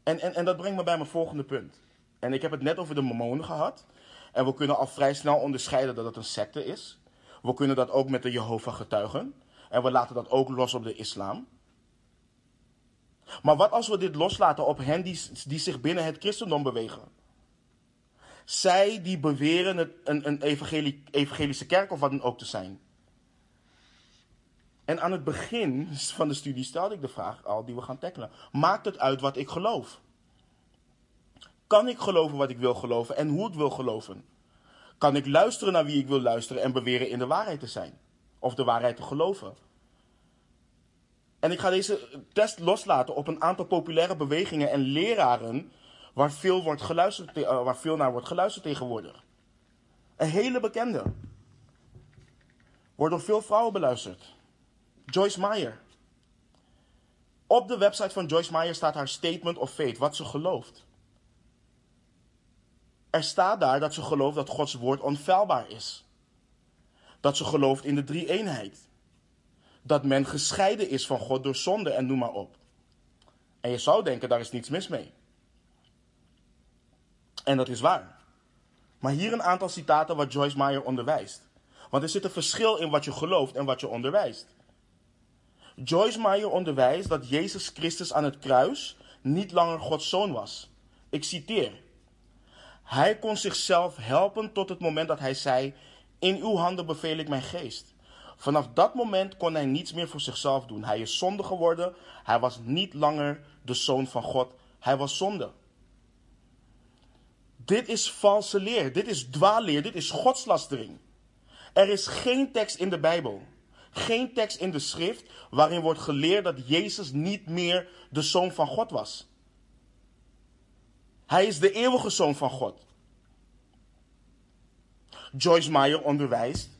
En, en, en dat brengt me bij mijn volgende punt. En ik heb het net over de Mormonen gehad. En we kunnen al vrij snel onderscheiden dat het een secte is. We kunnen dat ook met de Jehovah getuigen. En we laten dat ook los op de islam. Maar wat als we dit loslaten op hen die, die zich binnen het christendom bewegen? Zij die beweren het, een, een evangelische kerk of wat dan ook te zijn. En aan het begin van de studie stelde ik de vraag al die we gaan tackelen. Maakt het uit wat ik geloof? Kan ik geloven wat ik wil geloven en hoe ik wil geloven? Kan ik luisteren naar wie ik wil luisteren en beweren in de waarheid te zijn? Of de waarheid te geloven? En ik ga deze test loslaten op een aantal populaire bewegingen en leraren waar veel, wordt geluisterd, uh, waar veel naar wordt geluisterd tegenwoordig. Een hele bekende. Wordt door veel vrouwen beluisterd. Joyce Meyer. Op de website van Joyce Meyer staat haar statement of faith, wat ze gelooft. Er staat daar dat ze gelooft dat Gods woord onfeilbaar is. Dat ze gelooft in de drie eenheid. Dat men gescheiden is van God door zonde en noem maar op. En je zou denken, daar is niets mis mee. En dat is waar. Maar hier een aantal citaten wat Joyce Meyer onderwijst. Want er zit een verschil in wat je gelooft en wat je onderwijst. Joyce Meyer onderwijst dat Jezus Christus aan het kruis niet langer Gods zoon was. Ik citeer. Hij kon zichzelf helpen tot het moment dat hij zei: In uw handen beveel ik mijn geest. Vanaf dat moment kon hij niets meer voor zichzelf doen. Hij is zonde geworden. Hij was niet langer de zoon van God. Hij was zonde. Dit is valse leer. Dit is dwaalleer. Dit is godslastering. Er is geen tekst in de Bijbel geen tekst in de schrift waarin wordt geleerd dat Jezus niet meer de zoon van God was. Hij is de eeuwige zoon van God. Joyce Meyer onderwijst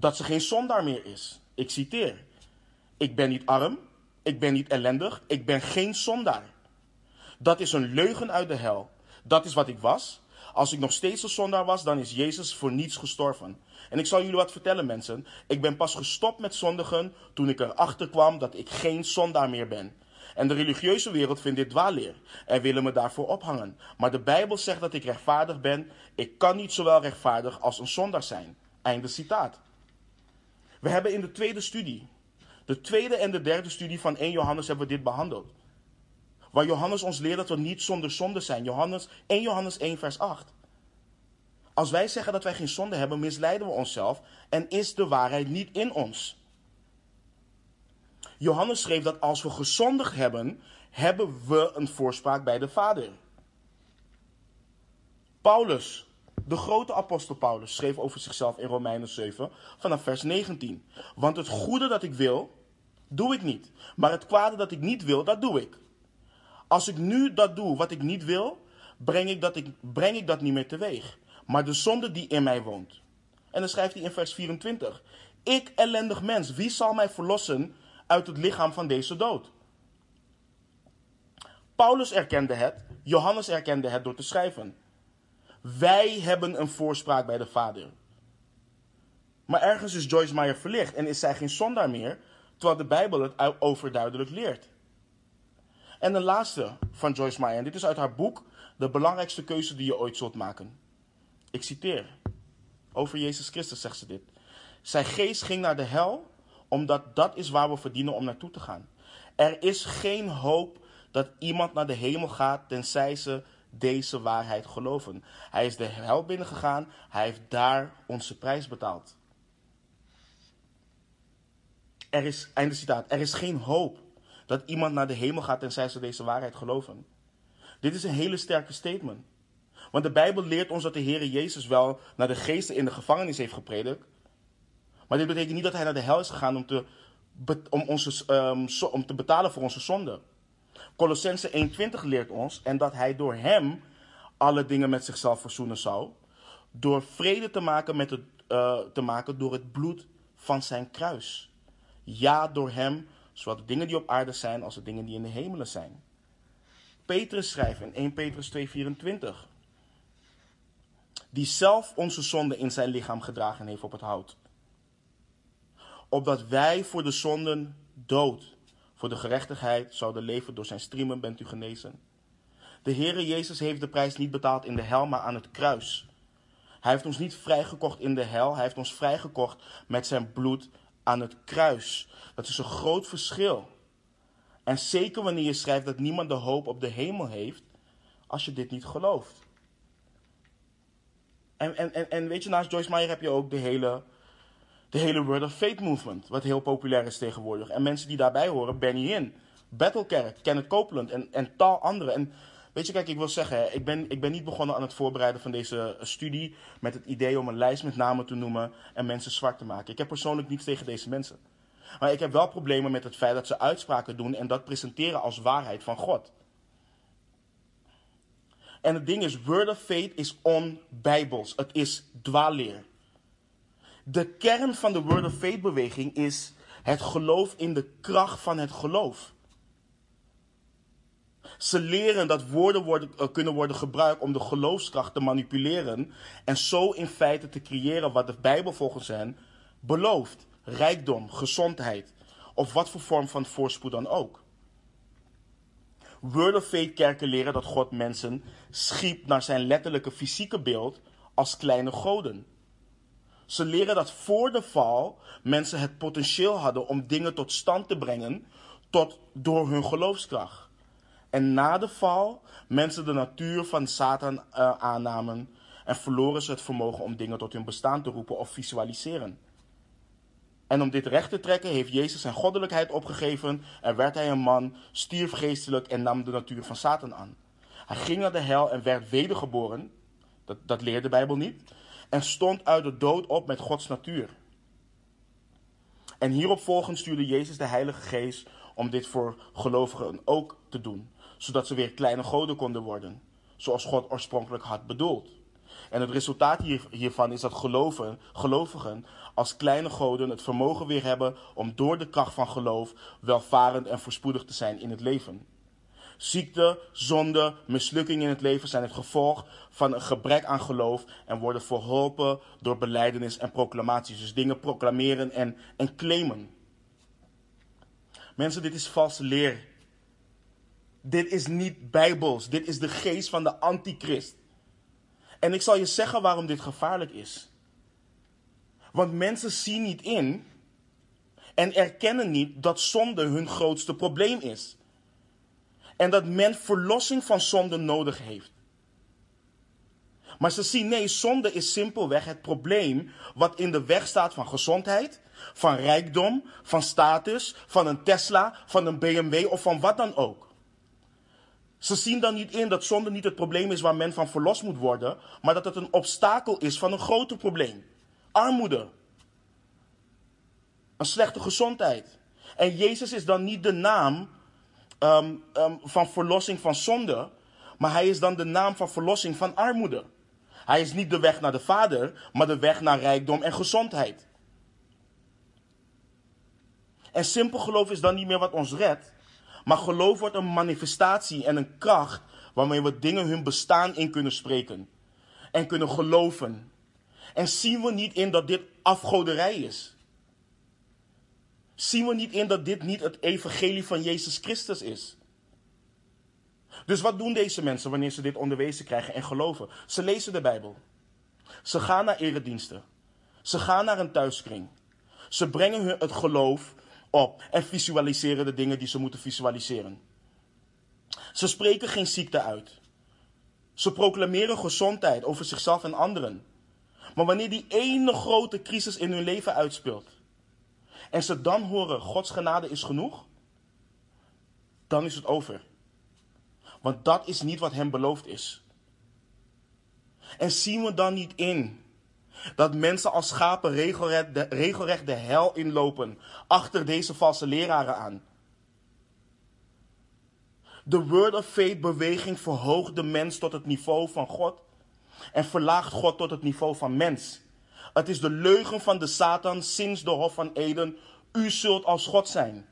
dat ze geen zondaar meer is. Ik citeer: Ik ben niet arm, ik ben niet ellendig, ik ben geen zondaar. Dat is een leugen uit de hel. Dat is wat ik was. Als ik nog steeds een zondaar was, dan is Jezus voor niets gestorven. En ik zal jullie wat vertellen, mensen. Ik ben pas gestopt met zondigen toen ik erachter kwam dat ik geen zondaar meer ben. En de religieuze wereld vindt dit dwaalleer en willen me daarvoor ophangen. Maar de Bijbel zegt dat ik rechtvaardig ben. Ik kan niet zowel rechtvaardig als een zondaar zijn. Einde citaat. We hebben in de tweede studie, de tweede en de derde studie van 1 Johannes hebben we dit behandeld. Waar Johannes ons leert dat we niet zonder zonde zijn. Johannes, 1 Johannes 1 vers 8. Als wij zeggen dat wij geen zonde hebben, misleiden we onszelf en is de waarheid niet in ons. Johannes schreef dat als we gezondigd hebben, hebben we een voorspraak bij de Vader. Paulus, de grote apostel Paulus, schreef over zichzelf in Romeinen 7 vanaf vers 19. Want het goede dat ik wil, doe ik niet. Maar het kwade dat ik niet wil, dat doe ik. Als ik nu dat doe wat ik niet wil, breng ik dat, ik, breng ik dat niet meer teweeg maar de zonde die in mij woont. En dan schrijft hij in vers 24: Ik, ellendig mens, wie zal mij verlossen uit het lichaam van deze dood? Paulus erkende het, Johannes erkende het door te schrijven. Wij hebben een voorspraak bij de Vader. Maar ergens is Joyce Meyer verlicht en is zij geen zondaar meer, terwijl de Bijbel het overduidelijk leert. En de laatste van Joyce Meyer, en dit is uit haar boek De belangrijkste keuze die je ooit zult maken. Ik citeer. Over Jezus Christus zegt ze dit. Zijn geest ging naar de hel, omdat dat is waar we verdienen om naartoe te gaan. Er is geen hoop dat iemand naar de hemel gaat, tenzij ze deze waarheid geloven. Hij is de hel binnengegaan, hij heeft daar onze prijs betaald. Er is, einde citaat, er is geen hoop dat iemand naar de hemel gaat, tenzij ze deze waarheid geloven. Dit is een hele sterke statement. Want de Bijbel leert ons dat de Heer Jezus wel naar de geesten in de gevangenis heeft gepredikt. Maar dit betekent niet dat hij naar de hel is gegaan om te, om onze, um, om te betalen voor onze zonde. Colossense 1:20 leert ons en dat hij door hem alle dingen met zichzelf verzoenen zou. Door vrede te maken, met het, uh, te maken door het bloed van zijn kruis. Ja, door hem, zowel de dingen die op aarde zijn als de dingen die in de hemelen zijn. Petrus schrijft in 1 Petrus 2:24. Die zelf onze zonde in zijn lichaam gedragen heeft op het hout. Opdat wij voor de zonden dood, voor de gerechtigheid zouden leven door zijn striemen bent u genezen. De Heere Jezus heeft de prijs niet betaald in de hel, maar aan het kruis. Hij heeft ons niet vrijgekocht in de hel, hij heeft ons vrijgekocht met zijn bloed aan het kruis. Dat is een groot verschil. En zeker wanneer je schrijft dat niemand de hoop op de hemel heeft, als je dit niet gelooft. En, en, en, en weet je, naast Joyce Meyer heb je ook de hele, de hele Word of Faith movement, wat heel populair is tegenwoordig. En mensen die daarbij horen, Benny Hinn, Battlekerk, Kenneth Copeland en, en tal anderen. En weet je, kijk, ik wil zeggen, ik ben, ik ben niet begonnen aan het voorbereiden van deze studie met het idee om een lijst met namen te noemen en mensen zwart te maken. Ik heb persoonlijk niets tegen deze mensen. Maar ik heb wel problemen met het feit dat ze uitspraken doen en dat presenteren als waarheid van God. En het ding is, Word of Faith is on-bijbels. Het is dwaalleer. De kern van de Word of Faith beweging is het geloof in de kracht van het geloof. Ze leren dat woorden worden, uh, kunnen worden gebruikt om de geloofskracht te manipuleren en zo in feite te creëren wat de Bijbel volgens hen belooft rijkdom, gezondheid of wat voor vorm van voorspoed dan ook. Word of Faith kerken leren dat God mensen schiep naar zijn letterlijke fysieke beeld als kleine goden. Ze leren dat voor de val mensen het potentieel hadden om dingen tot stand te brengen tot, door hun geloofskracht. En na de val mensen de natuur van Satan uh, aannamen en verloren ze het vermogen om dingen tot hun bestaan te roepen of visualiseren. En om dit recht te trekken heeft Jezus zijn goddelijkheid opgegeven en werd hij een man, stierf geestelijk en nam de natuur van Satan aan. Hij ging naar de hel en werd wedergeboren, dat, dat leert de Bijbel niet, en stond uit de dood op met Gods natuur. En hierop volgend stuurde Jezus de Heilige Geest om dit voor gelovigen ook te doen, zodat ze weer kleine goden konden worden, zoals God oorspronkelijk had bedoeld. En het resultaat hier, hiervan is dat geloven, gelovigen als kleine goden het vermogen weer hebben om door de kracht van geloof welvarend en voorspoedig te zijn in het leven. Ziekte, zonde, mislukking in het leven zijn het gevolg van een gebrek aan geloof en worden verholpen door beleidenis en proclamaties. Dus dingen proclameren en, en claimen. Mensen, dit is valse leer. Dit is niet bijbels. Dit is de geest van de antichrist. En ik zal je zeggen waarom dit gevaarlijk is. Want mensen zien niet in en erkennen niet dat zonde hun grootste probleem is. En dat men verlossing van zonde nodig heeft. Maar ze zien, nee, zonde is simpelweg het probleem wat in de weg staat van gezondheid, van rijkdom, van status, van een Tesla, van een BMW of van wat dan ook. Ze zien dan niet in dat zonde niet het probleem is waar men van verlost moet worden, maar dat het een obstakel is van een groter probleem. Armoede. Een slechte gezondheid. En Jezus is dan niet de naam um, van verlossing van zonde, maar hij is dan de naam van verlossing van armoede. Hij is niet de weg naar de Vader, maar de weg naar rijkdom en gezondheid. En simpel geloof is dan niet meer wat ons redt, maar geloof wordt een manifestatie en een kracht waarmee we dingen hun bestaan in kunnen spreken. En kunnen geloven. En zien we niet in dat dit afgoderij is. Zien we niet in dat dit niet het evangelie van Jezus Christus is. Dus wat doen deze mensen wanneer ze dit onderwezen krijgen en geloven? Ze lezen de Bijbel. Ze gaan naar erediensten. Ze gaan naar een thuiskring. Ze brengen hun het geloof op en visualiseren de dingen die ze moeten visualiseren. Ze spreken geen ziekte uit. Ze proclameren gezondheid over zichzelf en anderen. Maar wanneer die ene grote crisis in hun leven uitspeelt en ze dan horen Gods genade is genoeg, dan is het over. Want dat is niet wat hem beloofd is. En zien we dan niet in dat mensen als schapen regelrecht de, regelrecht de hel inlopen achter deze valse leraren aan? De Word of Faith beweging verhoogt de mens tot het niveau van God en verlaagt God tot het niveau van mens. Het is de leugen van de Satan sinds de Hof van Eden. U zult als God zijn.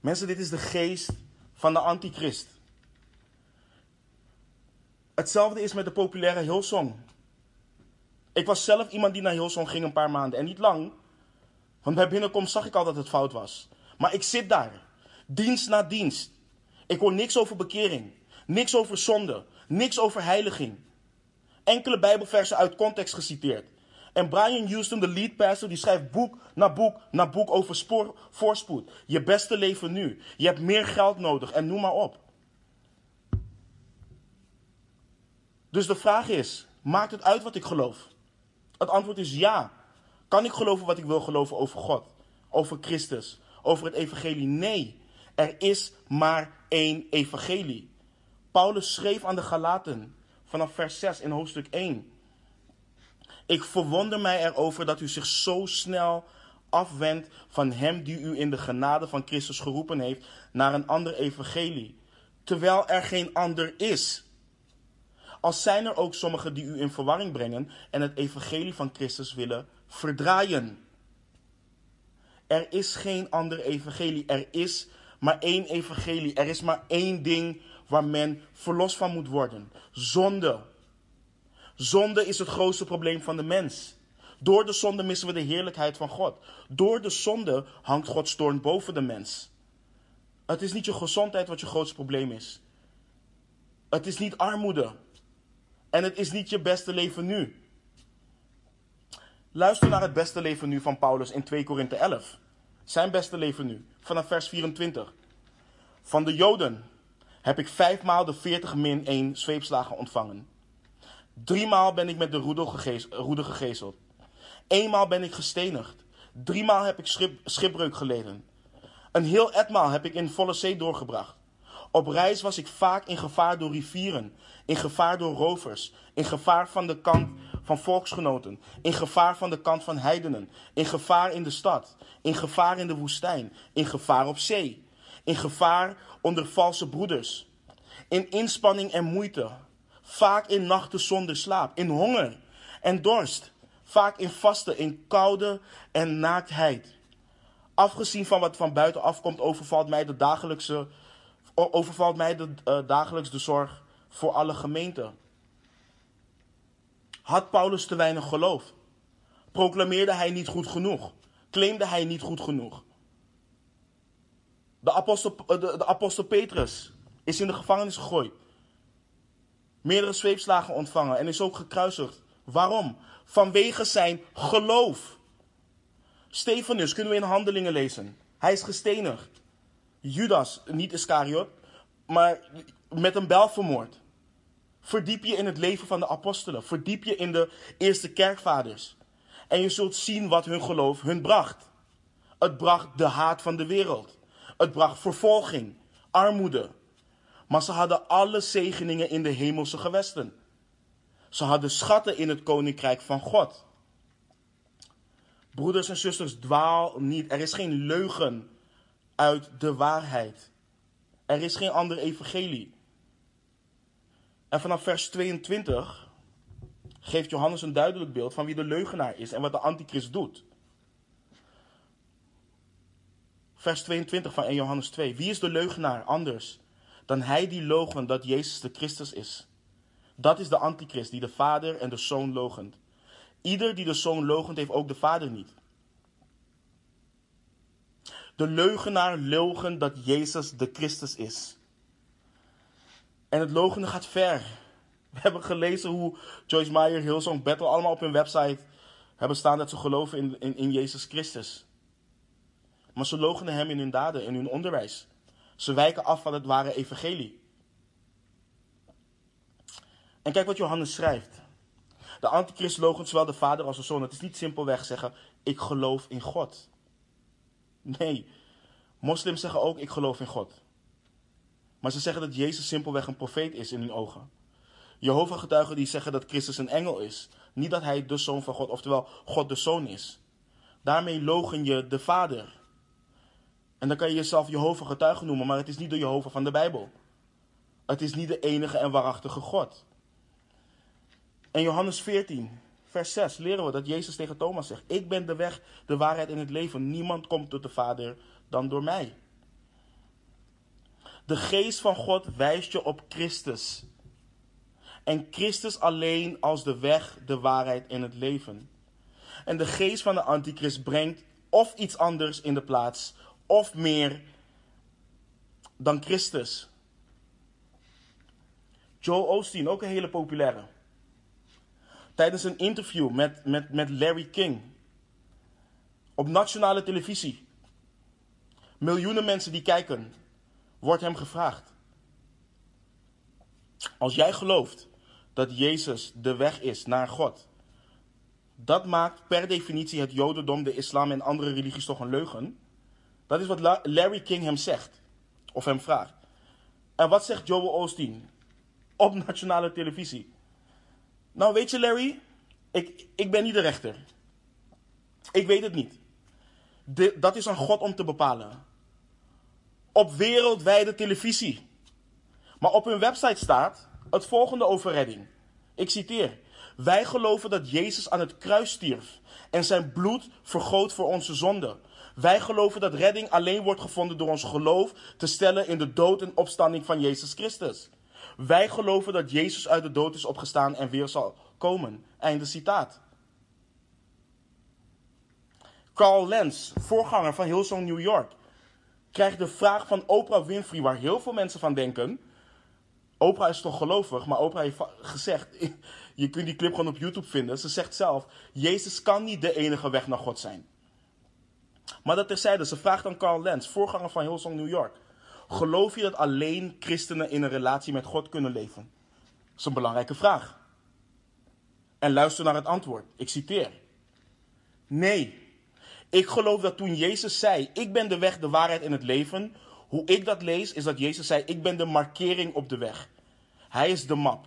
Mensen, dit is de geest van de antichrist. Hetzelfde is met de populaire Hillsong. Ik was zelf iemand die naar Hillsong ging een paar maanden. En niet lang. Want bij binnenkomst zag ik al dat het fout was. Maar ik zit daar. Dienst na dienst. Ik hoor niks over bekering. Niks over zonde. Niks over heiliging. Enkele Bijbelversen uit context geciteerd. En Brian Houston, de lead pastor, die schrijft boek na boek na boek over spoor, voorspoed. Je beste leven nu. Je hebt meer geld nodig en noem maar op. Dus de vraag is, maakt het uit wat ik geloof? Het antwoord is ja. Kan ik geloven wat ik wil geloven over God? Over Christus? Over het evangelie? Nee. Er is maar één evangelie. Paulus schreef aan de Galaten vanaf vers 6 in hoofdstuk 1. Ik verwonder mij erover dat u zich zo snel afwendt van hem die u in de genade van Christus geroepen heeft naar een ander evangelie, terwijl er geen ander is. Als zijn er ook sommigen die u in verwarring brengen en het evangelie van Christus willen verdraaien. Er is geen ander evangelie. Er is maar één evangelie. Er is maar één ding waar men verlost van moet worden. Zonde. Zonde is het grootste probleem van de mens. Door de zonde missen we de heerlijkheid van God. Door de zonde hangt Gods toorn boven de mens. Het is niet je gezondheid wat je grootste probleem is. Het is niet armoede. En het is niet je beste leven nu. Luister naar het beste leven nu van Paulus in 2 Korinthe 11. Zijn beste leven nu, vanaf vers 24. Van de Joden heb ik vijfmaal de 40 min 1 zweepslagen ontvangen. Driemaal ben ik met de roede gegezeld. Eenmaal ben ik gestenigd. Driemaal heb ik schip, schipbreuk geleden. Een heel etmaal heb ik in volle zee doorgebracht. Op reis was ik vaak in gevaar door rivieren, in gevaar door rovers, in gevaar van de kant van volksgenoten, in gevaar van de kant van heidenen, in gevaar in de stad, in gevaar in de woestijn, in gevaar op zee, in gevaar onder valse broeders, in inspanning en moeite, vaak in nachten zonder slaap, in honger en dorst, vaak in vasten, in koude en naaktheid. Afgezien van wat van buiten afkomt, overvalt mij de dagelijkse, overvalt mij de, uh, dagelijks de zorg voor alle gemeenten. Had Paulus te weinig geloof? Proclameerde hij niet goed genoeg? Claimde hij niet goed genoeg? De apostel, de, de apostel Petrus is in de gevangenis gegooid. Meerdere zweepslagen ontvangen en is ook gekruisigd. Waarom? Vanwege zijn geloof. Stefanus kunnen we in handelingen lezen. Hij is gestenigd. Judas, niet Iscariot, maar met een bel vermoord. Verdiep je in het leven van de apostelen. Verdiep je in de eerste kerkvaders. En je zult zien wat hun geloof hun bracht. Het bracht de haat van de wereld. Het bracht vervolging, armoede. Maar ze hadden alle zegeningen in de hemelse gewesten. Ze hadden schatten in het koninkrijk van God. Broeders en zusters, dwaal niet. Er is geen leugen uit de waarheid. Er is geen ander evangelie. En vanaf vers 22 geeft Johannes een duidelijk beeld van wie de leugenaar is en wat de antichrist doet. Vers 22 van 1 Johannes 2. Wie is de leugenaar anders dan hij die logen dat Jezus de Christus is? Dat is de antichrist die de vader en de zoon logent. Ieder die de zoon logent heeft ook de vader niet. De leugenaar logen dat Jezus de Christus is. En het logenen gaat ver. We hebben gelezen hoe Joyce Meyer, Hillsong, Battle allemaal op hun website hebben staan dat ze geloven in, in, in Jezus Christus. Maar ze logenen hem in hun daden, in hun onderwijs. Ze wijken af van het ware evangelie. En kijk wat Johannes schrijft. De antichrist logent zowel de vader als de zoon. Het is niet simpelweg zeggen, ik geloof in God. Nee, moslims zeggen ook, ik geloof in God. Maar ze zeggen dat Jezus simpelweg een profeet is in hun ogen. Jehovah-getuigen die zeggen dat Christus een engel is. Niet dat hij de zoon van God, oftewel God de zoon is. Daarmee logen je de Vader. En dan kan je jezelf Jehovah-getuige noemen, maar het is niet de Jehovah van de Bijbel. Het is niet de enige en waarachtige God. In Johannes 14, vers 6 leren we dat Jezus tegen Thomas zegt: Ik ben de weg, de waarheid en het leven. Niemand komt tot de Vader dan door mij. De geest van God wijst je op Christus. En Christus alleen als de weg, de waarheid en het leven. En de geest van de antichrist brengt of iets anders in de plaats, of meer dan Christus. Joe Osteen, ook een hele populaire. Tijdens een interview met, met, met Larry King. Op nationale televisie. Miljoenen mensen die kijken. Wordt hem gevraagd. Als jij gelooft dat Jezus de weg is naar God. Dat maakt per definitie het Jodendom, de islam en andere religies toch een leugen. Dat is wat Larry King hem zegt. Of hem vraagt. En wat zegt Joel Osteen? Op (laughs) nationale televisie. Nou, weet je, Larry, ik, ik ben niet de rechter. Ik weet het niet. dat is aan God om te bepalen. Op wereldwijde televisie. Maar op hun website staat het volgende over redding. Ik citeer. Wij geloven dat Jezus aan het kruis stierf en zijn bloed vergoot voor onze zonden. Wij geloven dat redding alleen wordt gevonden door ons geloof te stellen in de dood en opstanding van Jezus Christus. Wij geloven dat Jezus uit de dood is opgestaan en weer zal komen. Einde citaat. Carl Lenz, voorganger van Hillsong New York, krijgt de vraag van Oprah Winfrey, waar heel veel mensen van denken. Oprah is toch gelovig, maar Oprah heeft gezegd, (laughs) je kunt die clip gewoon op YouTube vinden. Ze zegt zelf, Jezus kan niet de enige weg naar God zijn. Maar dat terzijde, ze vraagt aan Carl Lenz, voorganger van Hillsong New York. Geloof je dat alleen christenen in een relatie met God kunnen leven? Dat is een belangrijke vraag. En luister naar het antwoord. Ik citeer. Nee. Ik geloof dat toen Jezus zei: Ik ben de weg, de waarheid en het leven. Hoe ik dat lees, is dat Jezus zei: Ik ben de markering op de weg. Hij is de map.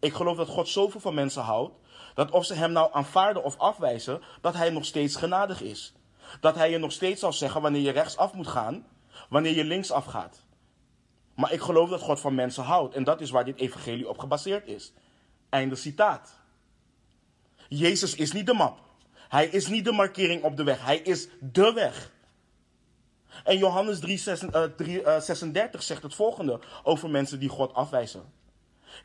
Ik geloof dat God zoveel van mensen houdt. Dat of ze hem nou aanvaarden of afwijzen, dat hij nog steeds genadig is. Dat hij je nog steeds zal zeggen wanneer je rechtsaf moet gaan wanneer je linksaf gaat. Maar ik geloof dat God van mensen houdt. En dat is waar dit evangelie op gebaseerd is. Einde citaat. Jezus is niet de map. Hij is niet de markering op de weg. Hij is de weg. En Johannes 3, 36 zegt het volgende over mensen die God afwijzen.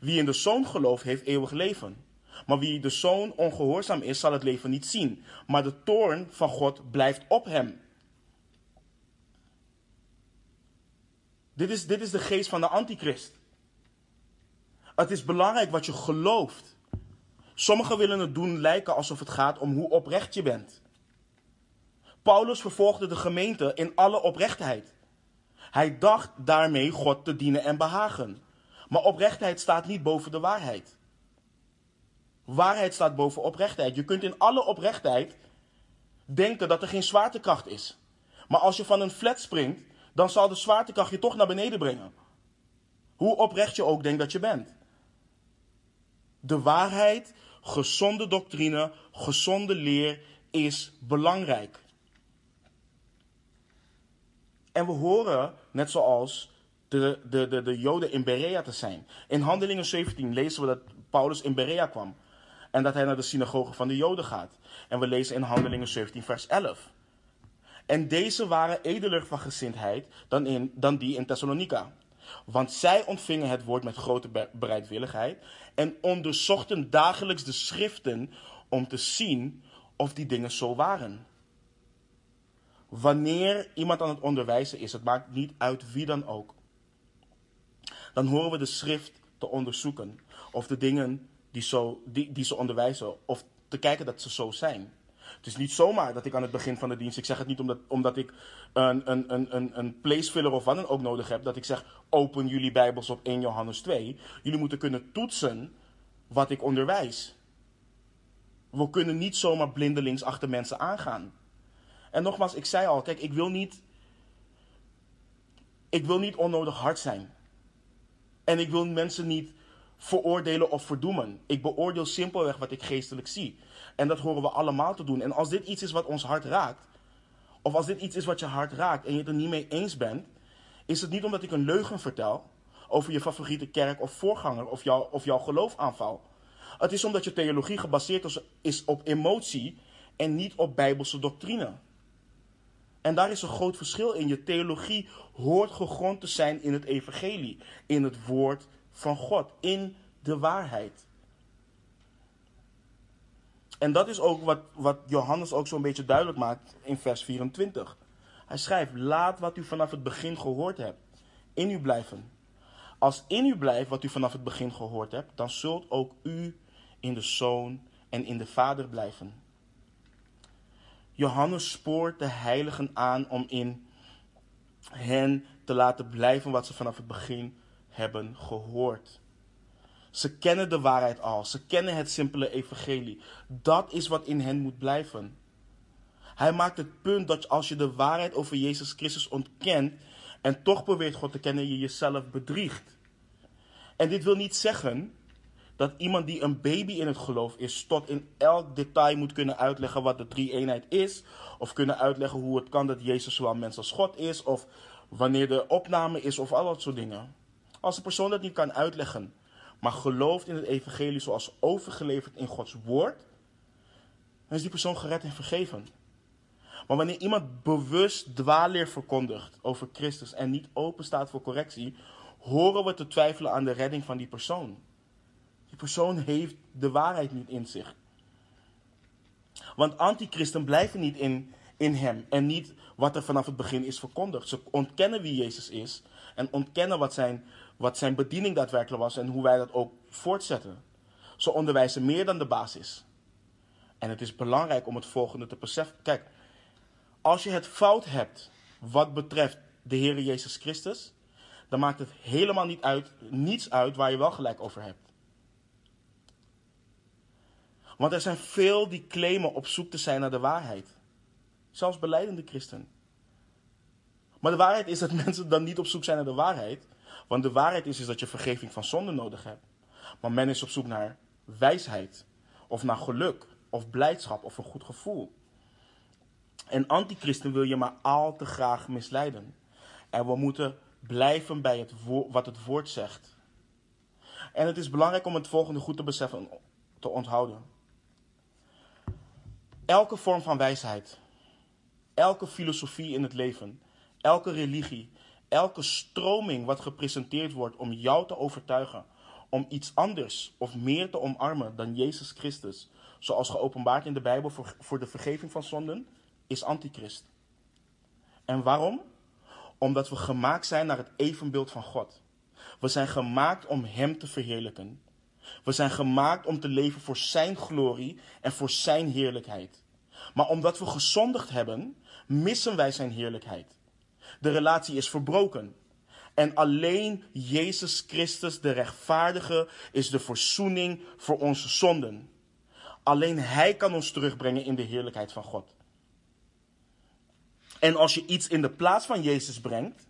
Wie in de zoon gelooft, heeft eeuwig leven. Maar wie de zoon ongehoorzaam is, zal het leven niet zien. Maar de toorn van God blijft op hem. Dit is, dit is de geest van de antichrist. Het is belangrijk wat je gelooft. Sommigen willen het doen lijken alsof het gaat om hoe oprecht je bent. Paulus vervolgde de gemeente in alle oprechtheid. Hij dacht daarmee God te dienen en behagen. Maar oprechtheid staat niet boven de waarheid. Waarheid staat boven oprechtheid. Je kunt in alle oprechtheid denken dat er geen zwaartekracht is. Maar als je van een flat springt, dan zal de zwaartekracht je toch naar beneden brengen. Hoe oprecht je ook denkt dat je bent. De waarheid, gezonde doctrine, gezonde leer is belangrijk. En we horen, net zoals de, de, de, de Joden in Berea te zijn. In Handelingen 17 lezen we dat Paulus in Berea kwam. En dat hij naar de synagoge van de Joden gaat. En we lezen in Handelingen 17, vers 11. En deze waren edeler van gezindheid dan, in, dan die in Thessalonica. Want zij ontvingen het woord met grote bereidwilligheid en onderzochten dagelijks de schriften om te zien of die dingen zo waren. Wanneer iemand aan het onderwijzen is, het maakt niet uit wie dan ook, dan horen we de schrift te onderzoeken of de dingen die, zo, die, die ze onderwijzen, of te kijken dat ze zo zijn. Het is niet zomaar dat ik aan het begin van de dienst, ik zeg het niet omdat, omdat ik een, een, een, een, een placefiller of wat dan ook nodig heb, dat ik zeg, open jullie Bijbels op 1 Johannes 2. Jullie moeten kunnen toetsen wat ik onderwijs. We kunnen niet zomaar blindelings achter mensen aangaan. En nogmaals, ik zei al, kijk, ik wil niet, ik wil niet onnodig hard zijn. En ik wil mensen niet veroordelen of verdoemen. Ik beoordeel simpelweg wat ik geestelijk zie. En dat horen we allemaal te doen. En als dit iets is wat ons hart raakt, of als dit iets is wat je hart raakt en je het er niet mee eens bent, is het niet omdat ik een leugen vertel over je favoriete kerk of voorganger of, jou, of jouw geloof aanval. Het is omdat je theologie gebaseerd is op emotie en niet op bijbelse doctrine. En daar is een groot verschil in. Je theologie hoort gegrond te zijn in het evangelie, in het woord van God, in de waarheid. En dat is ook wat, wat Johannes ook zo'n beetje duidelijk maakt in vers 24. Hij schrijft: Laat wat u vanaf het begin gehoord hebt in u blijven. Als in u blijft wat u vanaf het begin gehoord hebt, dan zult ook u in de Zoon en in de Vader blijven. Johannes spoort de heiligen aan om in hen te laten blijven wat ze vanaf het begin hebben gehoord. Ze kennen de waarheid al, ze kennen het simpele evangelie. Dat is wat in hen moet blijven. Hij maakt het punt dat als je de waarheid over Jezus Christus ontkent en toch probeert God te kennen, je jezelf bedriegt. En dit wil niet zeggen dat iemand die een baby in het geloof is, tot in elk detail moet kunnen uitleggen wat de drie-eenheid is. Of kunnen uitleggen hoe het kan dat Jezus zowel mens als God is. Of wanneer de opname is, of al dat soort dingen. Als een persoon dat niet kan uitleggen, maar gelooft in het evangelie zoals overgeleverd in Gods woord, dan is die persoon gered en vergeven. Maar wanneer iemand bewust dwaalleer verkondigt over Christus en niet open staat voor correctie, horen we te twijfelen aan de redding van die persoon. Die persoon heeft de waarheid niet in zich. Want antichristen blijven niet in, in hem en niet wat er vanaf het begin is verkondigd. Ze ontkennen wie Jezus is en ontkennen wat zijn, wat zijn bediening daadwerkelijk was en hoe wij dat ook voortzetten. Ze onderwijzen meer dan de basis. En het is belangrijk om het volgende te beseffen. Kijk, als je het fout hebt wat betreft de Heer Jezus Christus, dan maakt het helemaal niet uit, niets uit waar je wel gelijk over hebt. Want er zijn veel die claimen op zoek te zijn naar de waarheid. Zelfs beleidende christen. Maar de waarheid is dat (laughs) mensen dan niet op zoek zijn naar de waarheid. Want de waarheid is, is dat je vergeving van zonde nodig hebt. Maar men is op zoek naar wijsheid. Of naar geluk. Of blijdschap. Of een goed gevoel. En antichristen wil je maar al te graag misleiden. En we moeten blijven bij het wat het woord zegt. En het is belangrijk om het volgende goed te beseffen, te onthouden. Elke vorm van wijsheid, elke filosofie in het leven, elke religie, elke stroming wat gepresenteerd wordt om jou te overtuigen om iets anders of meer te omarmen dan Jezus Christus, zoals geopenbaard in de Bijbel voor, voor de vergeving van zonden, is antichrist. En waarom? Omdat we gemaakt zijn naar het evenbeeld van God. We zijn gemaakt om Hem te verheerlijken. We zijn gemaakt om te leven voor Zijn glorie en voor Zijn heerlijkheid. Maar omdat we gezondigd hebben, missen wij Zijn heerlijkheid. De relatie is verbroken. En alleen Jezus Christus, de rechtvaardige, is de verzoening voor onze zonden. Alleen Hij kan ons terugbrengen in de heerlijkheid van God. En als je iets in de plaats van Jezus brengt,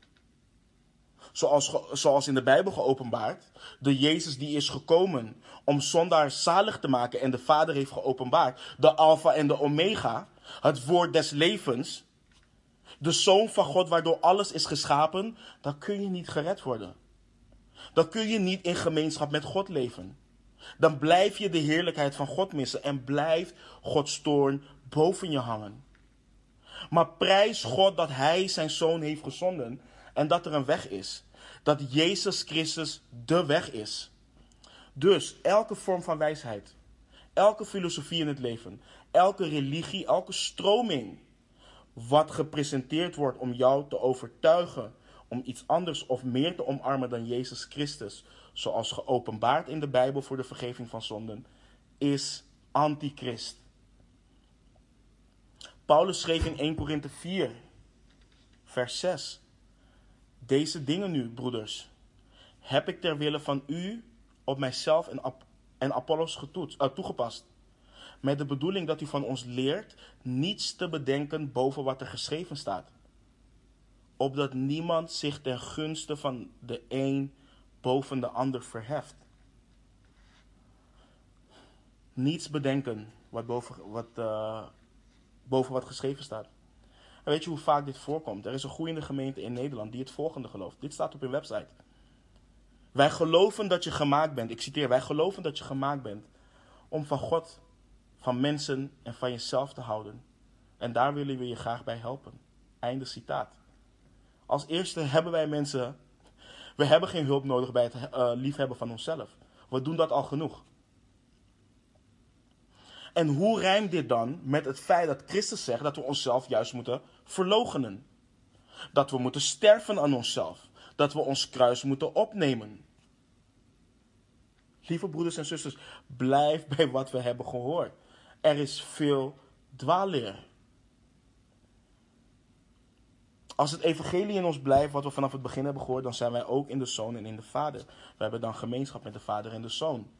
zoals, zoals in de Bijbel geopenbaard, de Jezus die is gekomen om zondaar zalig te maken en de Vader heeft geopenbaard, de Alpha en de Omega, het woord des levens, de Zoon van God waardoor alles is geschapen, dan kun je niet gered worden. Dan kun je niet in gemeenschap met God leven. Dan blijf je de heerlijkheid van God missen en blijft Gods toorn boven je hangen. Maar prijs God dat Hij zijn zoon heeft gezonden en dat er een weg is. Dat Jezus Christus de weg is. Dus elke vorm van wijsheid, elke filosofie in het leven, elke religie, elke stroming wat gepresenteerd wordt om jou te overtuigen om iets anders of meer te omarmen dan Jezus Christus, zoals geopenbaard in de Bijbel voor de vergeving van zonden, is antichrist. Paulus schreef in 1 Korinthe 4, vers 6. Deze dingen nu, broeders, heb ik ter wille van u op mijzelf en, Apollos getoetst, uh, toegepast. Met de bedoeling dat u van ons leert niets te bedenken boven wat er geschreven staat. Opdat niemand zich ten gunste van de een boven de ander verheft. Niets bedenken wat boven wat, uh, boven wat geschreven staat. En weet je hoe vaak dit voorkomt? Er is een groeiende gemeente in Nederland die het volgende gelooft. Dit staat op hun website. Wij geloven dat je gemaakt bent. Ik citeer, wij geloven dat je gemaakt bent om van God, van mensen en van jezelf te houden. En daar willen we je graag bij helpen. Einde citaat. Als eerste hebben wij mensen, we hebben geen hulp nodig bij het uh, liefhebben van onszelf. We doen dat al genoeg. En hoe rijmt dit dan met het feit dat Christus zegt dat we onszelf juist moeten verloochenen? Dat we moeten sterven aan onszelf. Dat we ons kruis moeten opnemen. Lieve broeders en zusters, blijf bij wat we hebben gehoord. Er is veel dwaalleer. Als het evangelie in ons blijft, wat we vanaf het begin hebben gehoord, dan zijn wij ook in de Zoon en in de Vader. We hebben dan gemeenschap met de Vader en de Zoon.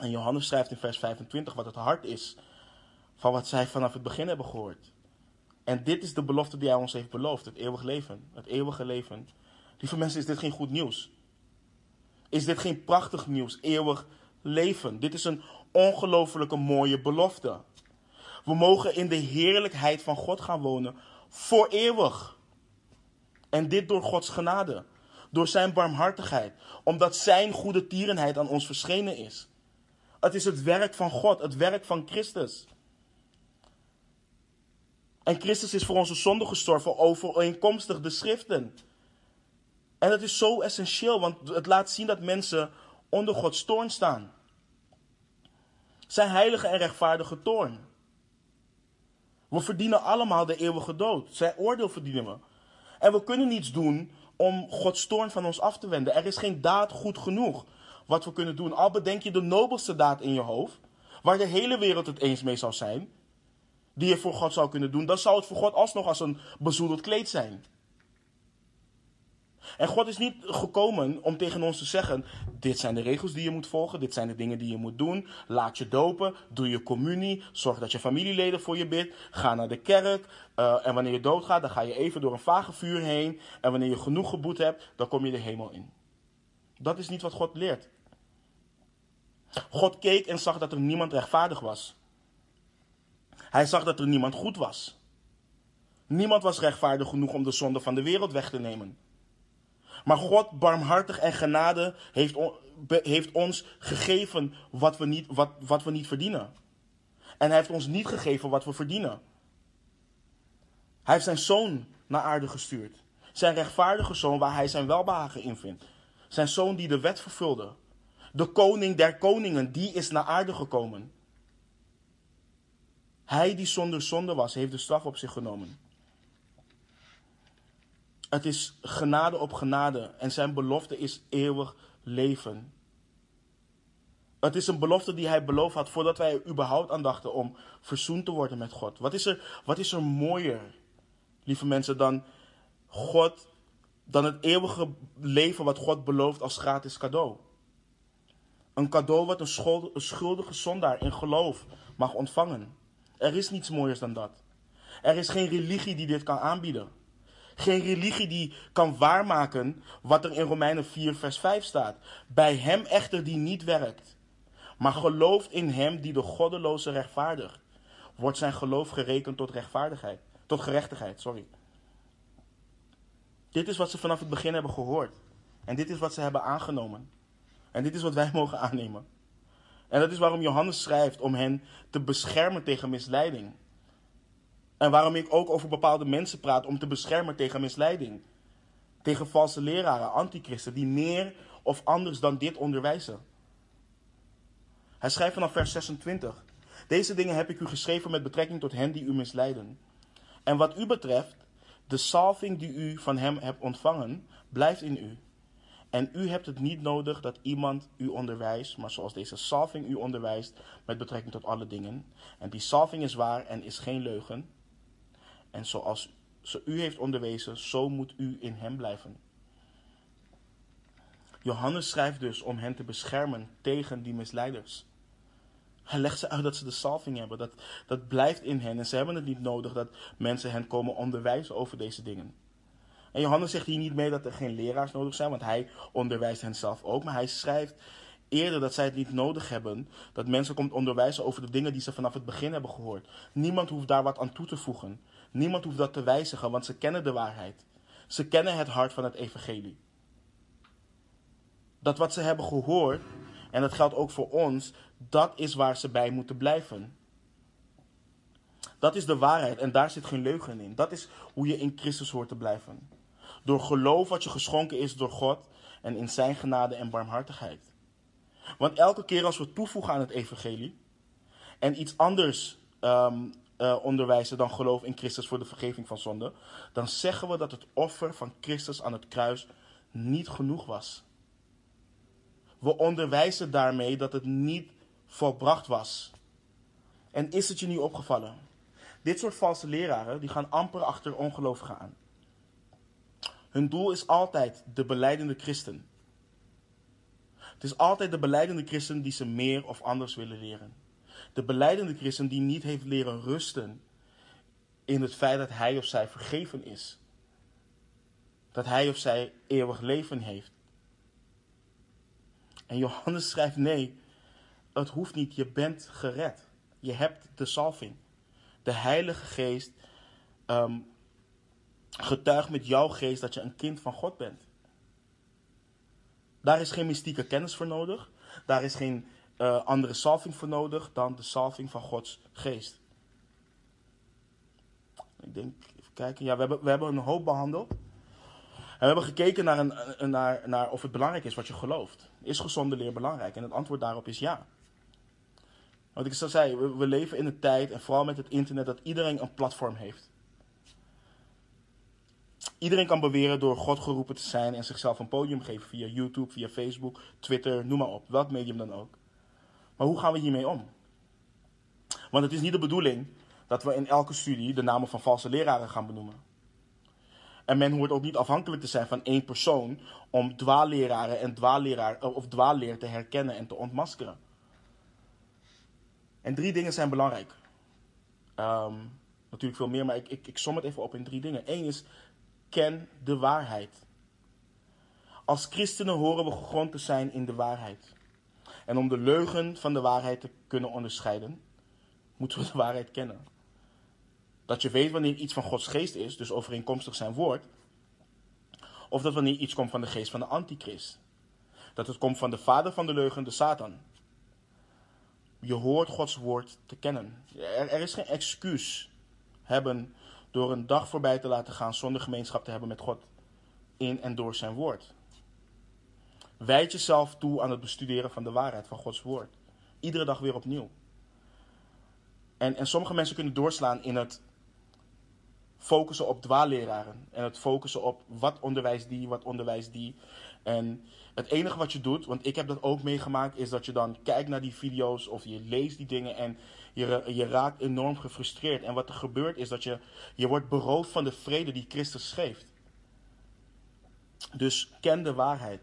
En Johannes schrijft in vers 25 wat het hart is van wat zij vanaf het begin hebben gehoord. En dit is de belofte die hij ons heeft beloofd: het eeuwig leven. Het eeuwige leven. Lieve mensen, is dit geen goed nieuws? Is dit geen prachtig nieuws? Eeuwig leven. Dit is een ongelofelijke mooie belofte. We mogen in de heerlijkheid van God gaan wonen voor eeuwig. En dit door Gods genade, door zijn barmhartigheid, omdat zijn goede tierenheid aan ons verschenen is. Het is het werk van God, het werk van Christus. En Christus is voor onze zonde gestorven overeenkomstig de schriften. En dat is zo essentieel, want het laat zien dat mensen onder Gods toorn staan. Zijn heilige en rechtvaardige toorn. We verdienen allemaal de eeuwige dood. Zijn oordeel verdienen we. En we kunnen niets doen om Gods toorn van ons af te wenden. Er is geen daad goed genoeg wat we kunnen doen. Al bedenk je de nobelste daad in je hoofd, waar de hele wereld het eens mee zou zijn, die je voor God zou kunnen doen, dan zou het voor God alsnog als een bezoedeld kleed zijn. En God is niet gekomen om tegen ons te zeggen: dit zijn de regels die je moet volgen, dit zijn de dingen die je moet doen. Laat je dopen, doe je communie, zorg dat je familieleden voor je bidt, ga naar de kerk. Uh, en wanneer je doodgaat, dan ga je even door een vage vuur heen. En wanneer je genoeg geboet hebt, dan kom je de hemel in. Dat is niet wat God leert. God keek en zag dat er niemand rechtvaardig was. Hij zag dat er niemand goed was. Niemand was rechtvaardig genoeg om de zonde van de wereld weg te nemen. Maar God, barmhartig en genade, heeft, heeft ons gegeven wat we, niet, wat, wat we niet verdienen. En hij heeft ons niet gegeven wat we verdienen. Hij heeft zijn zoon naar aarde gestuurd. Zijn rechtvaardige zoon waar hij zijn welbehagen in vindt. Zijn zoon die de wet vervulde. De koning der koningen, die is naar aarde gekomen. Hij die zonder zonde was, heeft de straf op zich genomen. Het is genade op genade en zijn belofte is eeuwig leven. Het is een belofte die hij beloofd had voordat wij er überhaupt aan dachten om verzoend te worden met God. Wat is er, wat is er mooier, lieve mensen, dan God, dan het eeuwige leven wat God belooft als gratis cadeau? Een cadeau wat een, schuldige zondaar in geloof mag ontvangen. Er is niets mooiers dan dat. Er is geen religie die dit kan aanbieden. Geen religie die kan waarmaken wat er in Romeinen 4, vers 5 staat. Bij hem echter die niet werkt, maar gelooft in hem die de goddeloze rechtvaardigt, wordt zijn geloof gerekend tot rechtvaardigheid, tot gerechtigheid, sorry. Dit is wat ze vanaf het begin hebben gehoord. En dit is wat ze hebben aangenomen. En dit is wat wij (laughs) mogen aannemen. En dat is waarom Johannes schrijft om hen te beschermen tegen misleiding. En waarom ik ook over bepaalde mensen praat om te beschermen tegen misleiding. Tegen valse leraren, antichristen, die meer of anders dan dit onderwijzen. Hij schrijft vanaf vers 26. Deze dingen heb ik u geschreven met betrekking tot hen die u misleiden. En wat u betreft, de salving die u van hem hebt ontvangen, blijft in u. En u hebt het niet nodig dat iemand u onderwijst, maar zoals deze salving u onderwijst met betrekking tot alle dingen. En die salving is waar en is geen leugen. En zoals ze u heeft onderwezen, zo moet u in hem blijven. Johannes schrijft dus om hen te beschermen tegen die misleiders. Hij legt ze uit dat ze de salving hebben. Dat, dat blijft in hen. En ze hebben het niet nodig dat mensen hen komen onderwijzen over deze dingen. En Johannes zegt hier niet mee dat er geen leraars nodig zijn, want hij onderwijst hen zelf ook. Maar hij schrijft eerder dat zij het niet nodig hebben dat mensen komt onderwijzen over de dingen die ze vanaf het begin hebben gehoord. Niemand hoeft daar wat aan toe te voegen. Niemand hoeft dat te wijzigen, want ze kennen de waarheid. Ze kennen het hart van het evangelie. Dat wat ze hebben gehoord, en dat geldt ook voor ons, dat is waar ze bij moeten blijven. Dat is de waarheid en daar zit geen leugen in. Dat is hoe je in Christus hoort te blijven. Door geloof wat je geschonken is door God en in zijn genade en barmhartigheid. Want elke keer als we toevoegen aan het evangelie en iets anders um, uh, onderwijzen dan geloof in Christus voor de vergeving van zonde, dan zeggen we dat het offer van Christus aan het kruis niet genoeg was. We onderwijzen daarmee dat het niet volbracht was. En is het je niet opgevallen? Dit soort valse leraren die gaan amper achter ongelovigen aan. Hun doel is altijd de beleidende christen. Het is altijd de beleidende christen die ze meer of anders willen leren. De beleidende christen die niet heeft leren rusten in het feit dat hij of zij vergeven is. Dat hij of zij eeuwig leven heeft. En Johannes (laughs) schrijft: nee, het hoeft niet, je bent gered. Je hebt de salving. De Heilige Geest um, getuigt met jouw geest dat je een kind van God bent. Daar is geen mystieke kennis voor nodig. Daar is geen uh, andere salving voor nodig dan de salving van Gods geest. Ik denk, even kijken. Ja, we hebben, we hebben een hoop behandeld. En we hebben gekeken naar, een, naar, naar of het belangrijk is wat je gelooft. Is gezonde leer belangrijk? En het antwoord daarop is ja. Wat ik zei, we, we leven in een tijd, en vooral met het internet, dat iedereen een platform heeft. Iedereen kan beweren door God geroepen te zijn en zichzelf een podium geven via YouTube, via Facebook, Twitter, noem maar op. Welk medium dan ook. Maar hoe gaan we hiermee om? Want het is niet de bedoeling dat we in elke studie de namen van valse leraren gaan benoemen. En men hoort ook niet afhankelijk te zijn van één persoon om dwaalleraren en dwaalleraar, of dwaalleer te herkennen en te ontmaskeren. En drie dingen zijn belangrijk. Um, natuurlijk veel meer, maar ik, ik, ik som het even op in drie dingen. Eén is, ken de waarheid. Als christenen horen we gegrond te zijn in de waarheid. En om de leugen van de waarheid te kunnen onderscheiden, moeten we de waarheid kennen. Dat je weet wanneer iets van Gods geest is, dus overeenkomstig zijn woord, of dat wanneer iets komt van de geest van de antichrist. Dat het komt van de vader van de leugen, de Satan. Je hoort Gods woord te kennen. Er, er is geen excuus hebben door een dag voorbij te laten gaan zonder gemeenschap te hebben met God in en door zijn woord. Wijd jezelf toe aan het bestuderen van de waarheid van Gods woord. Iedere dag weer opnieuw. En, en sommige mensen kunnen doorslaan in het focussen op dwaalleraren. En het focussen op wat onderwijst die, wat onderwijst die. En het enige wat je doet, want ik heb dat ook meegemaakt, is dat je dan kijkt naar die video's of je leest die dingen en je, je raakt enorm gefrustreerd. En wat er gebeurt is dat je, je wordt beroofd van de vrede die Christus geeft. Dus ken de waarheid.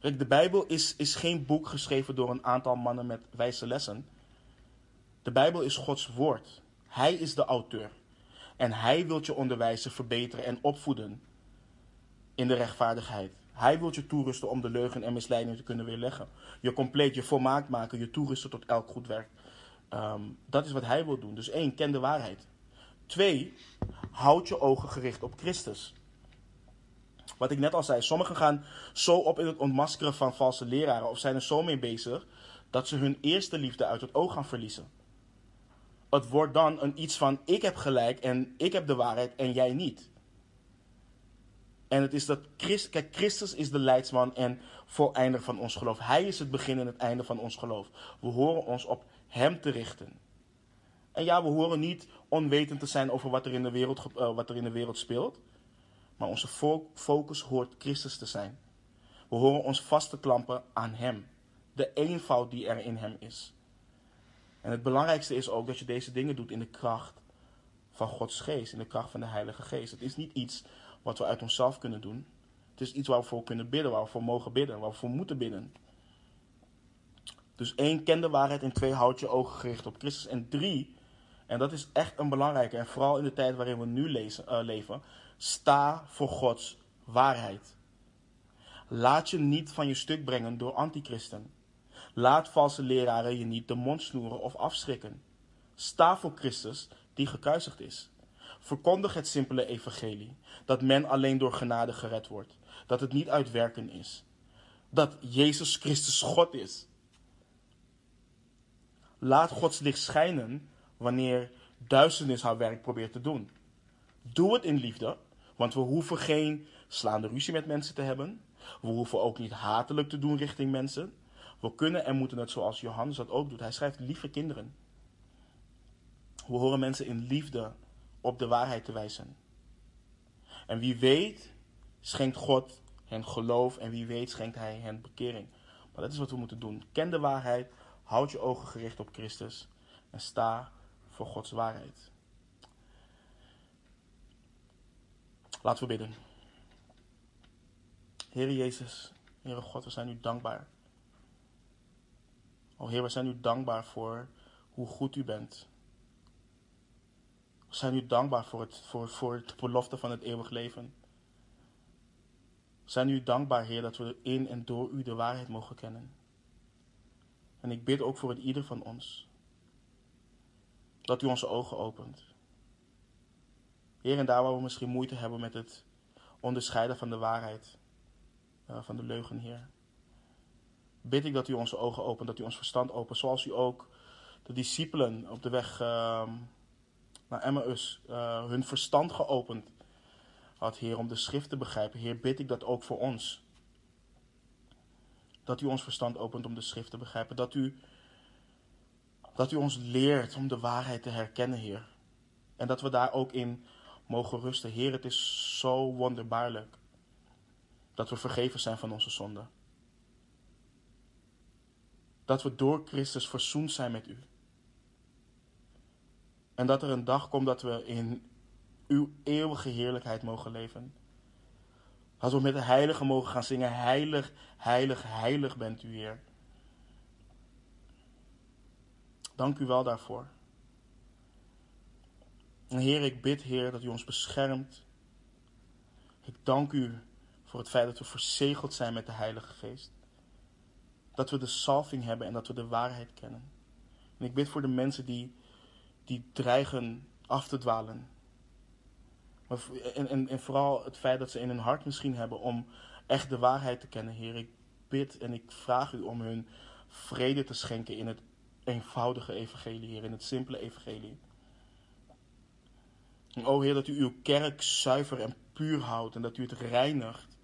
De Bijbel is, is geen boek geschreven door een aantal mannen met wijze lessen. De Bijbel is Gods woord. Hij is de auteur. En hij wil je onderwijzen, verbeteren en opvoeden in de rechtvaardigheid. Hij wil je toerusten om de leugen en misleiding te kunnen weerleggen. Je compleet, je volmaakt maken, je toerusten tot elk goed werk. Um, dat is wat hij wil doen. Dus één, ken de waarheid. Twee, houd je ogen gericht op Christus. Wat ik net al zei, sommigen gaan zo op in het ontmaskeren van valse leraren of zijn er zo mee bezig dat ze hun eerste liefde uit het oog gaan verliezen. Het wordt dan een iets van ik heb gelijk en ik heb de waarheid en jij niet. En het is dat Christus, kijk, Christus is de leidsman en voleinder van ons geloof. Hij is het begin en het einde van ons geloof. We horen ons op Hem te richten. En ja, we horen niet onwetend te zijn over wat er in de wereld, uh, wat er in de wereld speelt. Maar onze focus hoort Christus te zijn. We horen ons vast te klampen aan Hem. De eenvoud die er in Hem is. En het belangrijkste is ook dat je deze dingen doet in de kracht van Gods geest, in de kracht van de Heilige Geest. Het is niet iets wat we uit onszelf kunnen doen. Het is iets waar we voor kunnen bidden, waar we voor mogen bidden, waar we voor moeten bidden. Dus één, ken de waarheid. En twee, houd je ogen gericht op Christus. En drie, en dat is echt een belangrijke, en vooral in de tijd waarin we nu uh, leven, Sta voor Gods waarheid. Laat je niet van je stuk brengen door antichristen. Laat valse leraren je niet de mond snoeren of afschrikken. Sta voor Christus die gekruisigd is. Verkondig het simpele evangelie, dat men alleen door genade gered wordt, dat het niet uit werken is, dat Jezus Christus God is. Laat Gods licht schijnen wanneer duisternis haar werk probeert te doen. Doe het in liefde, want we hoeven geen slaande ruzie met mensen te hebben. We hoeven ook niet hatelijk te doen richting mensen. We kunnen en moeten het zoals Johannes dat ook doet. Hij schrijft lieve kinderen. We horen mensen in liefde op de waarheid te wijzen. En wie weet, schenkt God hen geloof en wie weet, schenkt Hij hen bekering. Maar dat is wat we moeten doen. Ken de waarheid, houd je ogen gericht op Christus en sta voor Gods waarheid. Laten we bidden. Heere Jezus, Heere God, we zijn u dankbaar. O Heer, we zijn u dankbaar voor hoe goed u bent. We zijn u dankbaar voor, het, voor, voor de belofte van het eeuwig leven. We zijn u dankbaar, Heer, dat we in en door u de waarheid mogen kennen. En ik bid ook voor het ieder van ons. Dat u onze ogen opent. Heer, en daar waar we misschien moeite hebben met het onderscheiden van de waarheid, uh, van de leugen, Heer. Bid ik dat u onze ogen opent, dat u ons verstand opent, zoals u ook de discipelen op de weg uh, naar Emmaus uh, hun verstand geopend had, Heer, om de schrift te begrijpen. Heer, bid ik dat ook voor ons. Dat u ons verstand opent om de schrift te begrijpen. Dat u, dat u ons leert om de waarheid te herkennen, Heer. En dat we daar ook in mogen rusten. Heer, het is zo wonderbaarlijk dat we vergeven zijn van onze zonden. Dat we door Christus verzoend zijn met u. En dat er een dag komt dat we in uw eeuwige heerlijkheid mogen leven. Dat we met de heiligen mogen gaan zingen, heilig, heilig, heilig bent u Heer. Dank u wel daarvoor. En Heer, ik bid, Heer, dat u ons beschermt. Ik dank u voor het feit dat we verzegeld zijn met de Heilige Geest. Dat we de salving hebben en dat we de waarheid kennen. En ik bid voor de mensen die, die dreigen af te dwalen. En, en, en vooral het feit dat ze in hun hart misschien hebben om echt de waarheid te kennen, Heer. Ik bid en ik vraag u om hun vrede te schenken in het eenvoudige evangelie, Heer, in het simpele evangelie. O Heer, dat u uw kerk zuiver en puur houdt en dat u het reinigt.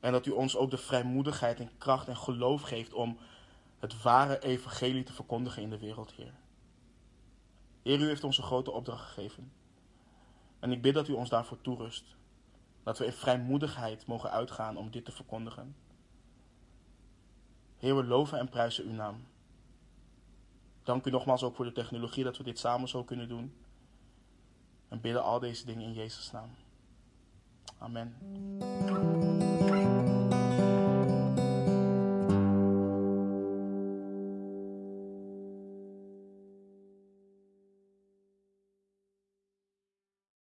En dat u ons ook de vrijmoedigheid en kracht en geloof geeft om het ware evangelie te verkondigen in de wereld, Heer. Heer, u heeft ons een grote opdracht gegeven. En ik bid dat u ons daarvoor toerust. Dat we in vrijmoedigheid mogen uitgaan om dit te verkondigen. Heer, we loven en prijzen uw naam. Dank u nogmaals ook voor de technologie dat we dit samen zo kunnen doen. En bidden al deze dingen in Jezus' naam. Amen.